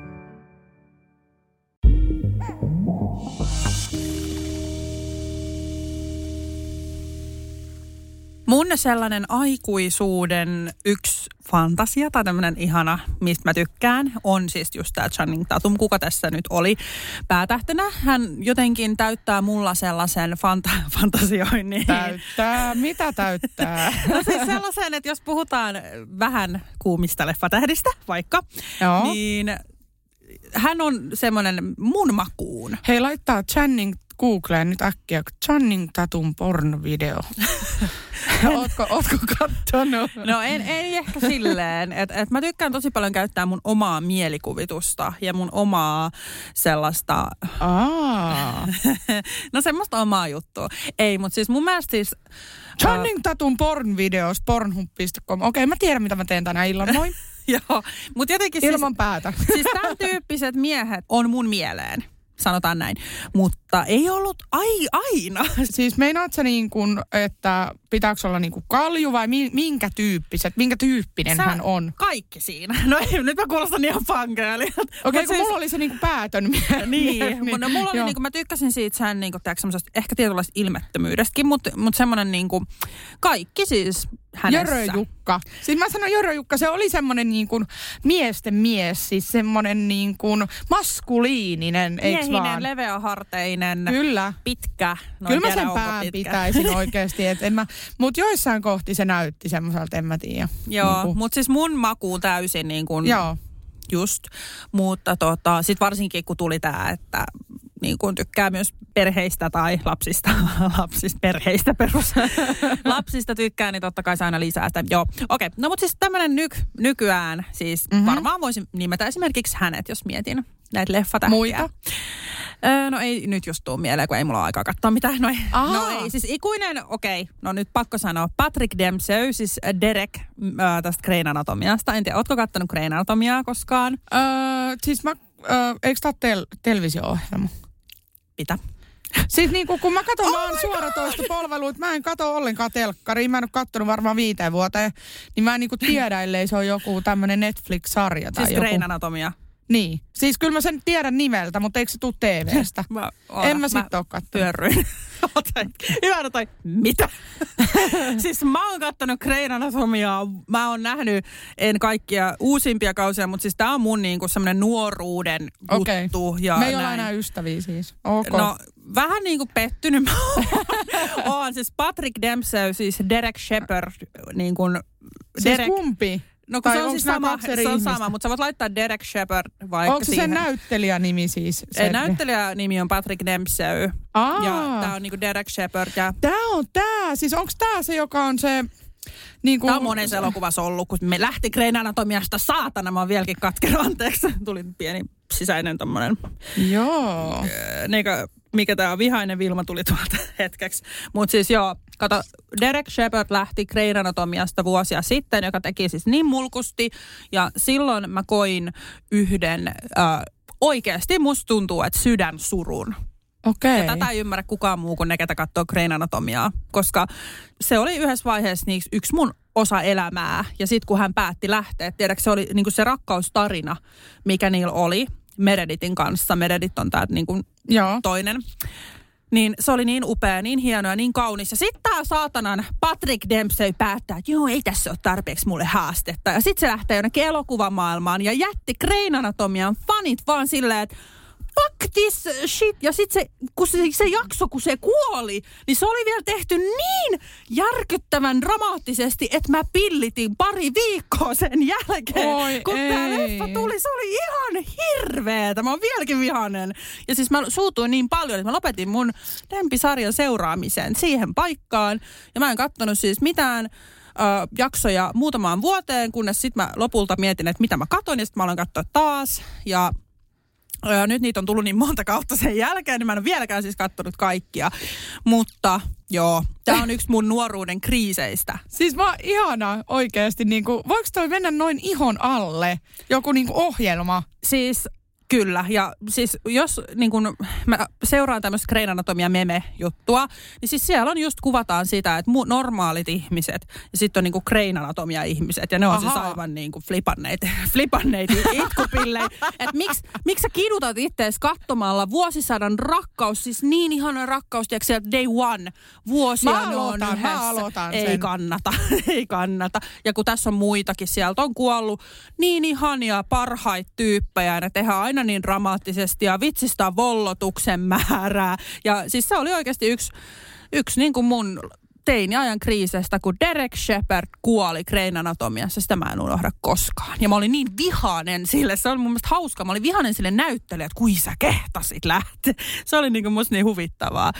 Speaker 2: Mun sellainen aikuisuuden yksi fantasia tai tämmöinen ihana, mistä mä tykkään, on siis just tämä Channing Tatum, kuka tässä nyt oli päätähtönä. Hän jotenkin täyttää mulla sellaisen fanta- fantasioinnin.
Speaker 3: Täyttää. Mitä täyttää?
Speaker 2: No siis sellaisen, että jos puhutaan vähän kuumista leffatähdistä vaikka,
Speaker 3: Joo.
Speaker 2: niin hän on semmoinen mun makuun.
Speaker 3: Hei, laittaa Channing Googleen nyt äkkiä. Channing Tatum porn-video. ootko, ootko kattonut?
Speaker 2: No en, ei ehkä silleen, että et mä tykkään tosi paljon käyttää mun omaa mielikuvitusta ja mun omaa sellaista,
Speaker 3: Aa.
Speaker 2: no semmoista omaa juttua. Ei, mutta siis mun mielestä siis,
Speaker 3: Channing Tatum porn-videos pornhub.com. Okei, mä tiedän mitä mä teen tänä illan. Moi.
Speaker 2: joo, mutta jotenkin siis,
Speaker 3: Ilman päätä.
Speaker 2: siis tämän tyyppiset miehet on mun mieleen. Sanotaan näin. Mutta ei ollut ai, aina.
Speaker 3: Siis meinaat sä niin kuin, että pitääkö olla niin kuin kalju vai mi- minkä tyyppiset, minkä tyyppinen
Speaker 2: Sä-
Speaker 3: hän on?
Speaker 2: Kaikki siinä. No ei, nyt mä kuulostan ihan fankeelilta.
Speaker 3: Okei, okay, kun mulla oli se niin kuin päätön mie-
Speaker 2: Niin,
Speaker 3: mie-
Speaker 2: no mulla oli
Speaker 3: joo.
Speaker 2: niinku, mä tykkäsin siitä sen tiedätkö, semmoisesta ehkä tietynlaista ilmettömyydestäkin, mutta mut semmoinen niinku, kaikki siis hänessä.
Speaker 3: Jörö Jukka. Siis mä sanon Jörö Jukka, se oli semmoinen niin kuin miesten mies, siis semmoinen niin kuin maskuliininen,
Speaker 2: Miehinen,
Speaker 3: vaan?
Speaker 2: leveäharteinen,
Speaker 3: Kyllä.
Speaker 2: pitkä. No,
Speaker 3: Kyllä mä sen pään
Speaker 2: pitkä.
Speaker 3: pitäisin oikeasti, et en mä, mut joissain kohti se näytti semmoiselta, en mä tiedä.
Speaker 2: Joo,
Speaker 3: Niinku-
Speaker 2: mutta siis mun maku täysin niin kuin
Speaker 3: Joo.
Speaker 2: just. Mutta tota, sitten varsinkin kun tuli tämä, että niin kuin tykkää myös perheistä tai lapsista, lapsista, perheistä perus, lapsista tykkää, niin totta kai se aina lisää sitä. Joo, okei. Okay. No mutta siis tämmöinen nyk, nykyään, siis
Speaker 3: Mhm.
Speaker 2: mm-hmm. varmaan voisin nimetä esimerkiksi hänet, jos mietin näitä leffatähtiä.
Speaker 3: Muita?
Speaker 2: Öö, no ei nyt just tuu mieleen, kun ei mulla ole aikaa katsoa mitään. No ei, no ei siis ikuinen, okei, okay, no nyt pakko sanoa. Patrick Dempsey, siis Derek äh, tästä Grain Anatomiasta. En tiedä, ootko kattonut Grain Anatomiaa koskaan?
Speaker 3: Öö, siis mä, öö, eikö tää ole tel- televisio-ohjelma?
Speaker 2: Mitä?
Speaker 3: Siis niin kun mä katson
Speaker 2: Oh
Speaker 3: vaan suoratoista palveluita, mä en katso ollenkaan telkkariin, mä en ole kattonut varmaan viiteen vuoteen, niin mä en niin tiedä, ellei se on joku tämmönen Netflix-sarja tai
Speaker 2: Siis
Speaker 3: joku.
Speaker 2: Anatomia.
Speaker 3: Niin. Siis kyllä mä sen tiedän nimeltä, mutta eikö se tule TVstä?
Speaker 2: Mä,
Speaker 3: en mä sit oo kattonut.
Speaker 2: Pyörryin. Hyvä, toi. Mitä? siis mä oon kattonut Grain Anatomiaa. Mä oon nähnyt, en kaikkia uusimpia kausia, mutta siis tää on mun niinku semmonen nuoruuden
Speaker 3: Okei.
Speaker 2: juttu. Ja
Speaker 3: Me ei
Speaker 2: näin.
Speaker 3: enää ystäviä siis. Ok.
Speaker 2: No, vähän niin kuin pettynyt mä oon. oon. Siis Patrick Dempsey, siis Derek Shepard, niin kuin
Speaker 3: siis
Speaker 2: Derek.
Speaker 3: kumpi?
Speaker 2: No kun
Speaker 3: tai
Speaker 2: se on siis sama, se on
Speaker 3: ihmistä?
Speaker 2: sama, mutta sä voit laittaa Derek Shepard vaikka
Speaker 3: Onko se
Speaker 2: siihen.
Speaker 3: sen näyttelijänimi siis?
Speaker 2: Se näyttelijä nimi on Patrick Dempsey.
Speaker 3: Aa.
Speaker 2: Ja tää on niinku Derek Shepard. Ja
Speaker 3: Tää on tää. Siis onko tää se, joka on se... Niin kuin,
Speaker 2: Tämä on monessa elokuvassa ollut, kun me lähti Grain Anatomiasta saatana. Mä oon vieläkin katkera, anteeksi. Tuli pieni sisäinen tommonen,
Speaker 3: Joo.
Speaker 2: äh, niinkö, mikä tää on, vihainen Vilma tuli tuolta hetkeksi. Mutta siis joo, kato, Derek Shepard lähti Grain Anatomiasta vuosia sitten, joka teki siis niin mulkusti. Ja silloin mä koin yhden, äh, oikeasti musta tuntuu, että sydän surun.
Speaker 3: Okei.
Speaker 2: Ja tätä ei ymmärrä kukaan muu kuin ne, ketä katsoo Grain Anatomiaa, koska se oli yhdessä vaiheessa niin yksi mun osa elämää. Ja sitten kun hän päätti lähteä, tiedätkö, se oli niin se rakkaustarina, mikä niillä oli Meredithin kanssa. Meredith on tämä niin toinen. Niin se oli niin upea, niin hieno ja niin kaunis. Ja sitten tämä saatanan Patrick Dempsey päättää, että joo, ei tässä ole tarpeeksi mulle haastetta. Ja sitten se lähtee jonnekin elokuvamaailmaan ja jätti Grain Anatomian fanit vaan silleen, että this shit. Ja sitten se, kun se, se jakso, kun se kuoli, niin se oli vielä tehty niin järkyttävän dramaattisesti, että mä pillitin pari viikkoa sen jälkeen.
Speaker 3: Oi
Speaker 2: kun tämä leffa tuli, se oli ihan hirveetä. Mä oon vieläkin vihanen. Ja siis mä suutuin niin paljon, että mä lopetin mun lempisarjan seuraamisen siihen paikkaan. Ja mä en kattonut siis mitään jaksoja muutamaan vuoteen, kunnes sitten mä lopulta mietin, että mitä mä katon. Ja sitten mä aloin katsoa taas. Ja ja nyt niitä on tullut niin monta kautta sen jälkeen, niin mä en ole vieläkään siis kattonut kaikkia. Mutta joo, tämä on yksi mun nuoruuden kriiseistä.
Speaker 3: Siis mä ihana oikeasti, niin kuin, voiko toi mennä noin ihon alle? Joku niin kuin ohjelma?
Speaker 2: Siis Kyllä, ja siis jos niin kun mä seuraan tämmöistä Grain Anatomia meme-juttua, niin siis siellä on just kuvataan sitä, että mu- normaalit ihmiset ja sitten on niin kuin Grain Anatomia ihmiset, ja ne on Aha. siis aivan niin kuin flipanneita, flipanneita itkupillejä. Että miksi miksi sä kidutat ittees katsomalla vuosisadan rakkaus, siis niin ihana rakkaus, tiedätkö sieltä day one, vuosia
Speaker 3: Mä
Speaker 2: ne on
Speaker 3: aloitan, mä
Speaker 2: yhdessä.
Speaker 3: aloitan
Speaker 2: Ei
Speaker 3: sen.
Speaker 2: kannata, ei kannata. Ja kun tässä on muitakin, sieltä on kuollut niin ihania parhaita tyyppejä, ja ne tehdään aina niin dramaattisesti, ja vitsistä on vollotuksen määrää. Ja siis se oli oikeasti yksi, yksi niin kuin mun teiniajan kriisestä, kun Derek Shepard kuoli Grain Anatomiassa. Sitä mä en unohda koskaan. Ja mä olin niin vihanen sille. Se oli mun mielestä hauska. Mä olin vihanen sille näyttelijä, että kui sä kehtasit lähteä. Se oli niin kuin musta niin huvittavaa.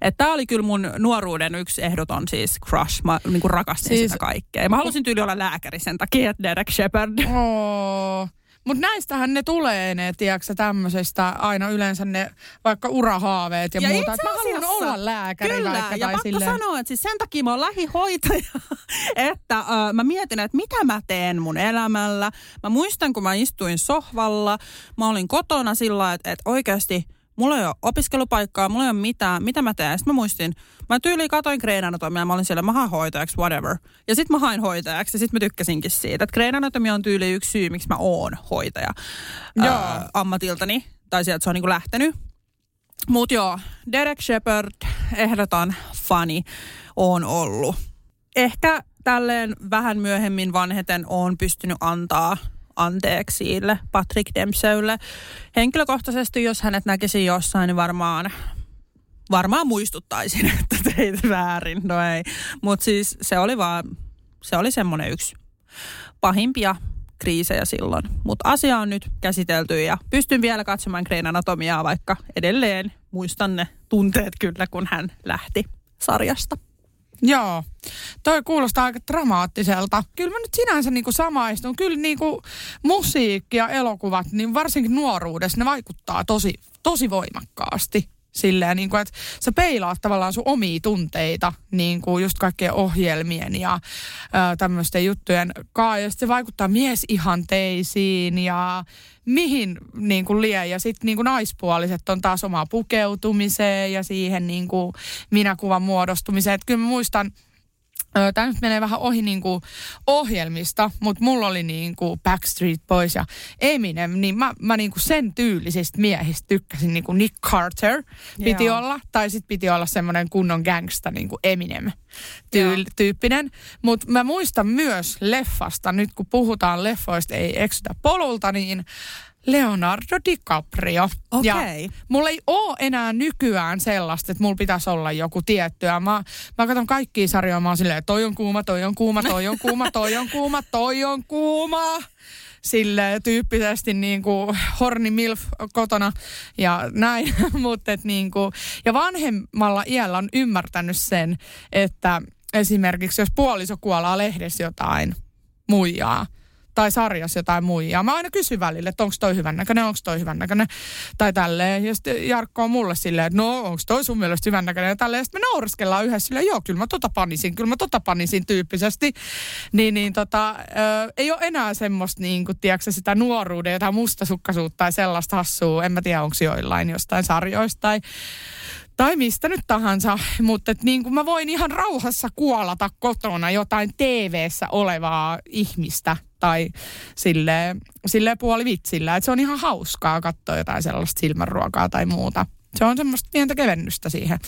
Speaker 2: Että tää oli kyllä mun nuoruuden yksi ehdoton siis crush. Mä niin kuin rakastin siis, sitä kaikkea. Mä halusin tyyli olla lääkäri sen takia, että Derek Shepard.
Speaker 3: Oo. Mutta näistähän ne tulee ne, tiedätkö tämmöisestä aina yleensä ne vaikka urahaaveet ja,
Speaker 2: Ja
Speaker 3: muuta. Et mä haluan
Speaker 2: asiassa-
Speaker 3: olla lääkäri
Speaker 2: Kyllä,
Speaker 3: vaikka
Speaker 2: ja pakko
Speaker 3: silleen.
Speaker 2: sanoa, että siis sen takia mä oon lähihoitaja, että äh, mä mietin, että mitä mä teen mun elämällä. Mä muistan, kun mä istuin sohvalla, mä olin kotona sillä että, että oikeasti mulla ei ole opiskelupaikkaa, mulla ei ole mitään, mitä mä teen. Sitten mä muistin, mä tyyliin katoin Green Anatomia, mä olin siellä, mä hain hoitajaksi, whatever. Ja sitten mä hain hoitajaksi ja sitten mä tykkäsinkin siitä, että Green Anatomia on tyyli yksi syy, miksi mä oon hoitaja
Speaker 3: Joo.
Speaker 2: ää, ammatiltani. Tai sieltä se on niinku lähtenyt. Mut joo, Derek Shepard, ehdoton fani, on ollut. Ehkä tälleen vähän myöhemmin vanheten on pystynyt antaa anteeksi sille Patrick Dempseylle. Henkilökohtaisesti, jos hänet näkisi jossain, niin varmaan, varmaan muistuttaisin, että teit väärin. No ei. Mutta siis se oli vaan, se oli semmoinen yksi pahimpia kriisejä silloin. Mutta asia on nyt käsitelty ja pystyn vielä katsomaan Green Anatomiaa, vaikka edelleen muistan ne tunteet kyllä, kun hän lähti sarjasta.
Speaker 3: Joo, toi kuulostaa aika dramaattiselta. Kyllä mä nyt sinänsä niinku samaistun. Kyllä niinku musiikki ja elokuvat, niin varsinkin nuoruudessa, ne vaikuttaa tosi, tosi voimakkaasti. Silleen, niin kuin, että sä peilaat tavallaan sun omia tunteita niin kuin just kaikkien ohjelmien ja tämmöisten juttujen kaa. Ja se vaikuttaa miesihanteisiin ja mihin niin kuin lie. Ja sitten niin kuin naispuoliset on taas omaa pukeutumiseen ja siihen niin kuin minäkuvan muodostumiseen. Että kyllä mä muistan, Tämä nyt menee vähän ohi niin kuin ohjelmista, mutta mulla oli niin kuin Backstreet Boys ja Eminem, niin mä, mä niin kuin sen tyylisistä miehistä tykkäsin, niin kuin Nick Carter piti
Speaker 2: Joo.
Speaker 3: olla, tai sitten piti olla semmoinen kunnon gangsta, niin kuin Eminem tyyl,
Speaker 2: Joo.
Speaker 3: tyyppinen. Mutta mä muistan myös leffasta, nyt kun puhutaan leffoista, ei eksytä polulta, niin Leonardo DiCaprio. Ja
Speaker 2: Okei.
Speaker 3: mulla ei ole enää nykyään sellaista, että mulla pitäisi olla joku tiettyä. Mä, mä katson kaikkia sarjoja, mä oon silleen, toi on kuuma, toi on kuuma, toi on kuuma, toi on kuuma, toi on kuuma. Sille tyyppisesti niin kuin horni milf kotona ja näin. Mutta niin kuin, ja vanhemmalla iällä on ymmärtänyt sen, että esimerkiksi jos puoliso kuolaa lehdessä jotain muijaa, tai sarjassa jotain muijaa. Mä aina kysyn välillä, että onko toi hyvän näköinen, onko toi hyvän näköinen, tai tälleen. Ja sitten Jarkko on mulle silleen, että no onko toi sun mielestä hyvän näköinen, ja tälleen. Ja sitten me naureskellaan yhdessä silleen, joo, kyllä mä tota panisin, kyllä mä tota panisin tyyppisesti. Niin, niin tota, ö, ei ole enää semmoista, niin kuin, tiedätkö, sitä nuoruuden, jotain mustasukkaisuutta tai sellaista hassua. En mä tiedä, onko joillain jostain sarjoista tai tai mistä nyt tahansa, mutta et niin kuin mä voin ihan rauhassa kuolata kotona jotain TV-ssä olevaa ihmistä tai sille, sille puoli vitsillä. Et se on ihan hauskaa katsoa jotain sellaista silmänruokaa tai muuta. Se on semmoista pientä kevennystä siihen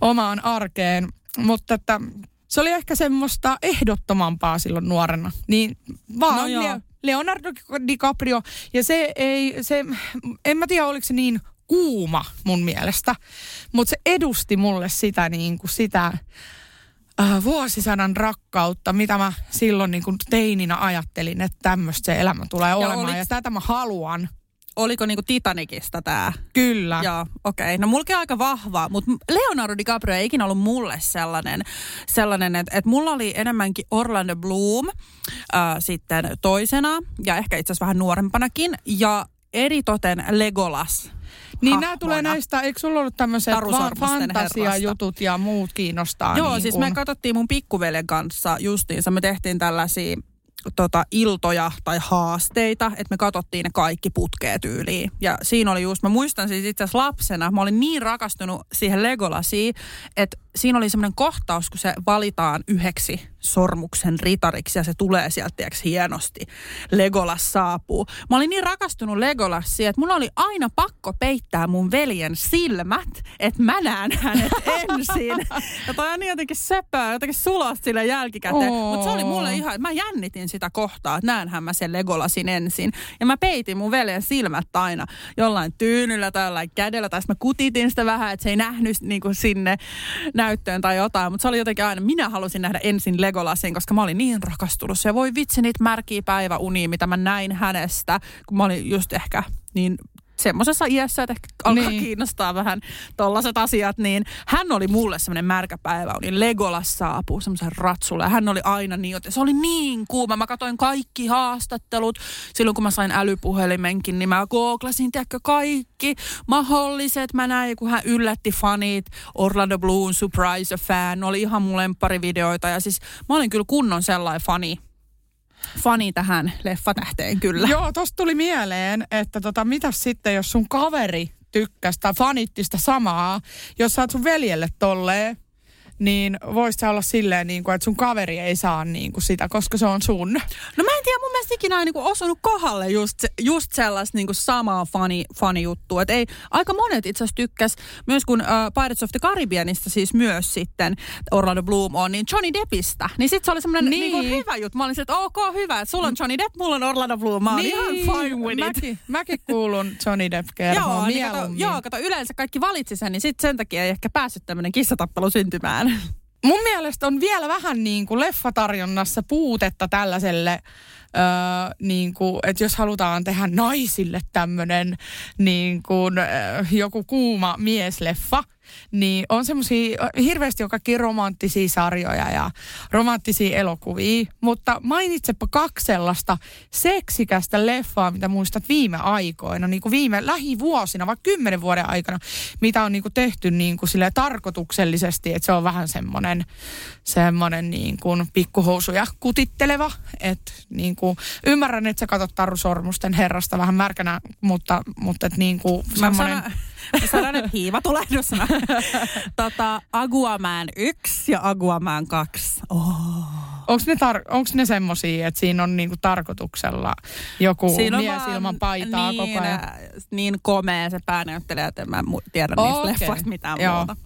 Speaker 3: omaan arkeen, mutta että se oli ehkä semmoista ehdottomampaa silloin nuorena. Niin vaan
Speaker 2: No.
Speaker 3: Leo- Leonardo DiCaprio, ja se ei, se, en mä tiedä oliko se niin kuuma mun mielestä, mutta se edusti mulle sitä niin kuin sitä äh, vuosisadan rakkautta, mitä mä silloin niin kuin teininä ajattelin, että tämmöistä se elämä tulee olemaan
Speaker 2: oliks-
Speaker 3: ja tätä mä haluan.
Speaker 2: Oliko niinku Titanicista tämä?
Speaker 3: Kyllä.
Speaker 2: Joo, okei. Okay. No mulki aika vahva, mutta Leonardo DiCaprio ei ikinä ollut mulle sellainen, sellainen että, että mulla oli enemmänkin Orlando Bloom äh, sitten toisena ja ehkä itse asiassa vähän nuorempanakin ja eritoten Legolas.
Speaker 3: Niin nämä tulee näistä, eikö sulla ollut tämmöiset va- fantasiajutut ja muut kiinnostaa?
Speaker 2: Joo,
Speaker 3: niin
Speaker 2: siis
Speaker 3: kun...
Speaker 2: me katsottiin mun pikkuveljen kanssa justiinsa. Me tehtiin tällaisia tota, iltoja tai haasteita, että me katsottiin ne kaikki putkeet tyyliin. Ja siinä oli just, mä muistan siis itse asiassa lapsena, mä olin niin rakastunut siihen Legolasiin, että siinä oli semmoinen kohtaus, kun se valitaan yhdeksi sormuksen ritariksi ja se tulee sieltä tiiäks, hienosti. Legolas saapuu. Mä olin niin rakastunut Legolasiin, että mulla oli aina pakko peittää mun veljen silmät, että mä näen hänet ensin. Ja toi on niin jotenkin söpöä, jotenkin sulosta sille jälkikäteen.
Speaker 3: Oo.
Speaker 2: Mutta se oli mulle ihan, mä jännitin sitä kohtaa, että näenhän mä sen Legolasin ensin. Ja mä peitin mun veljen silmät aina jollain tyynyllä tai jollain kädellä. Tai mä kutitin sitä vähän, että se ei nähnyt niin kuin sinne näyttöön tai jotain. Mutta se oli jotenkin aina, minä halusin nähdä ensin Legolasin, koska mä olin niin rakastunut. Se voi vitsi niitä märkiä päiväunia, mitä mä näin hänestä, kun mä olin just ehkä niin semmoisessa iässä, että ehkä alkaa
Speaker 3: Niin.
Speaker 2: kiinnostaa vähän tollaset asiat, niin hän oli mulle semmoinen märkä päiväuni. Legolas saapuu semmoisen ratsulle ja hän oli aina niin, että se oli niin kuuma. Mä katsoin kaikki haastattelut. Silloin kun mä sain älypuhelimenkin, niin mä googlasin, tiedätkö, kaikki mahdolliset. Mä näin, kun hän yllätti fanit. Orlando Bloom, Surprise a Fan, oli ihan mun lempparivideoita. Ja siis mä olin kyllä kunnon sellainen fani, fani tähän leffatähteen kyllä.
Speaker 3: Joo, tosta tuli mieleen, että tota, mitä sitten, jos sun kaveri tykkäsi tai fanittista samaa, jos sä oot sun veljelle tolleen, niin voisi olla silleen, niin kuin, että sun kaveri ei saa niin kuin sitä, koska se on sun.
Speaker 2: No mä tiedä, mun mielestä ikinä on niin osunut kohdalle just, just sellaista niin samaa funny, funny juttua. Et ei, aika monet itse asiassa tykkäs, myös kun uh, Pirates of the Caribbeanista siis myös sitten Orlando Bloom on, niin Johnny Deppistä. Niin sit se oli semmoinen niin. niin hyvä juttu. Mä olin että ok, hyvä, että sulla on Johnny Depp, mulla on Orlando Bloom. Mä niin. ihan fine with it.
Speaker 3: Mäkin, mäkin kuulun Johnny Depp kerhoon
Speaker 2: joo, niin kato, joo, kato, yleensä kaikki valitsi sen, niin sit sen takia ei ehkä päässyt tämmöinen kissatappelu syntymään.
Speaker 3: Mun mielestä on vielä vähän niin kuin leffatarjonnassa puutetta tällaiselle, öö, niin kuin, että jos halutaan tehdä naisille tämmöinen niin kuin, öö, joku kuuma miesleffa – niin on semmoisia hirveästi jo kaikki romanttisia sarjoja ja romanttisia elokuvia, mutta mainitsepa kaksi sellaista seksikästä leffaa, mitä muistat viime aikoina, niin kuin viime lähivuosina, vaikka kymmenen vuoden aikana, mitä on niin kuin tehty niin kuin tarkoituksellisesti, että se on vähän semmoinen, semmoinen niin kuin pikkuhousuja kutitteleva, että niin kuin, ymmärrän, että sä katsot Taru Sormusten herrasta vähän märkänä, mutta, mutta että niin kuin semmoinen...
Speaker 2: Sanon, että hiiva tulehdusana. tota, Aguaman 1 ja Aguaman 2. Oh.
Speaker 3: Onko ne, tar- onks ne semmosia, että siinä on niinku tarkoituksella joku siinä mies vaan, ilman paitaa niin, koko ajan?
Speaker 2: Niin komea se päänäyttelijä, että en mä tiedä oh, niistä okay. leffoista mitään Joo. muuta.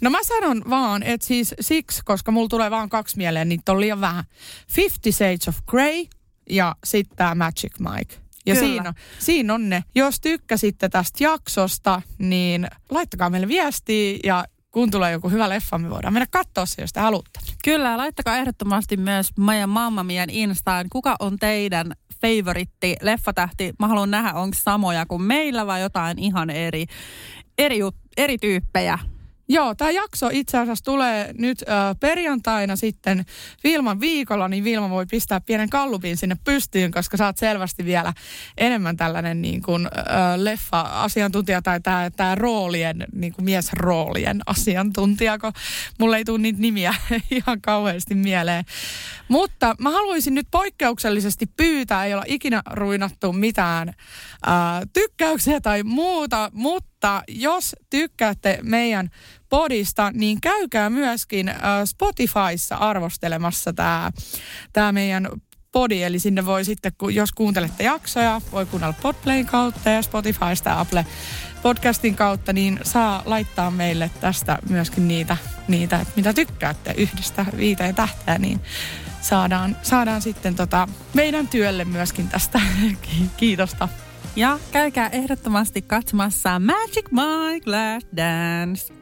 Speaker 3: No mä sanon vaan, että siis siksi, koska mulla tulee vaan kaksi mieleen, niin on liian vähän. Fifty Shades of Grey ja sitten tämä Magic Mike. Ja siinä on, siinä on ne. Jos tykkäsitte tästä jaksosta, niin laittakaa meille viestiä ja kun tulee joku hyvä leffa, me voidaan mennä katsoa se, jos te haluatte.
Speaker 2: Kyllä, laittakaa ehdottomasti myös meidän Mamma Mien Instaan. Kuka on teidän favoritti leffatähti? Mä haluan nähdä, onko samoja kuin meillä vai jotain ihan eri, eri, eri tyyppejä.
Speaker 3: Joo, tämä jakso itse asiassa tulee nyt äh, perjantaina sitten Vilman viikolla, niin Vilma voi pistää pienen kallupin sinne pystyyn, koska oot selvästi vielä enemmän tällainen niin kuin, äh, leffa-asiantuntija tai tämä tää roolien, niin kuin miesroolien asiantuntija, kun mulle ei tule niitä nimiä ihan kauheasti mieleen. Mutta mä haluaisin nyt poikkeuksellisesti pyytää, ei olla ikinä ruinattu mitään äh, tykkäyksiä tai muuta, mutta jos tykkäätte meidän podista, niin käykää myöskin äh, Spotifyssa arvostelemassa tämä tää meidän podi, eli sinne voi sitten, kun, jos kuuntelette jaksoja, voi kuunnella Podplayn kautta ja Spotifysta Apple podcastin kautta, niin saa laittaa meille tästä myöskin niitä, niitä että mitä tykkäätte yhdestä viiteen tähteä, niin saadaan, saadaan sitten tota meidän työlle myöskin tästä kiitosta.
Speaker 2: Ja käykää ehdottomasti katsomassa Magic Mike Last Dance.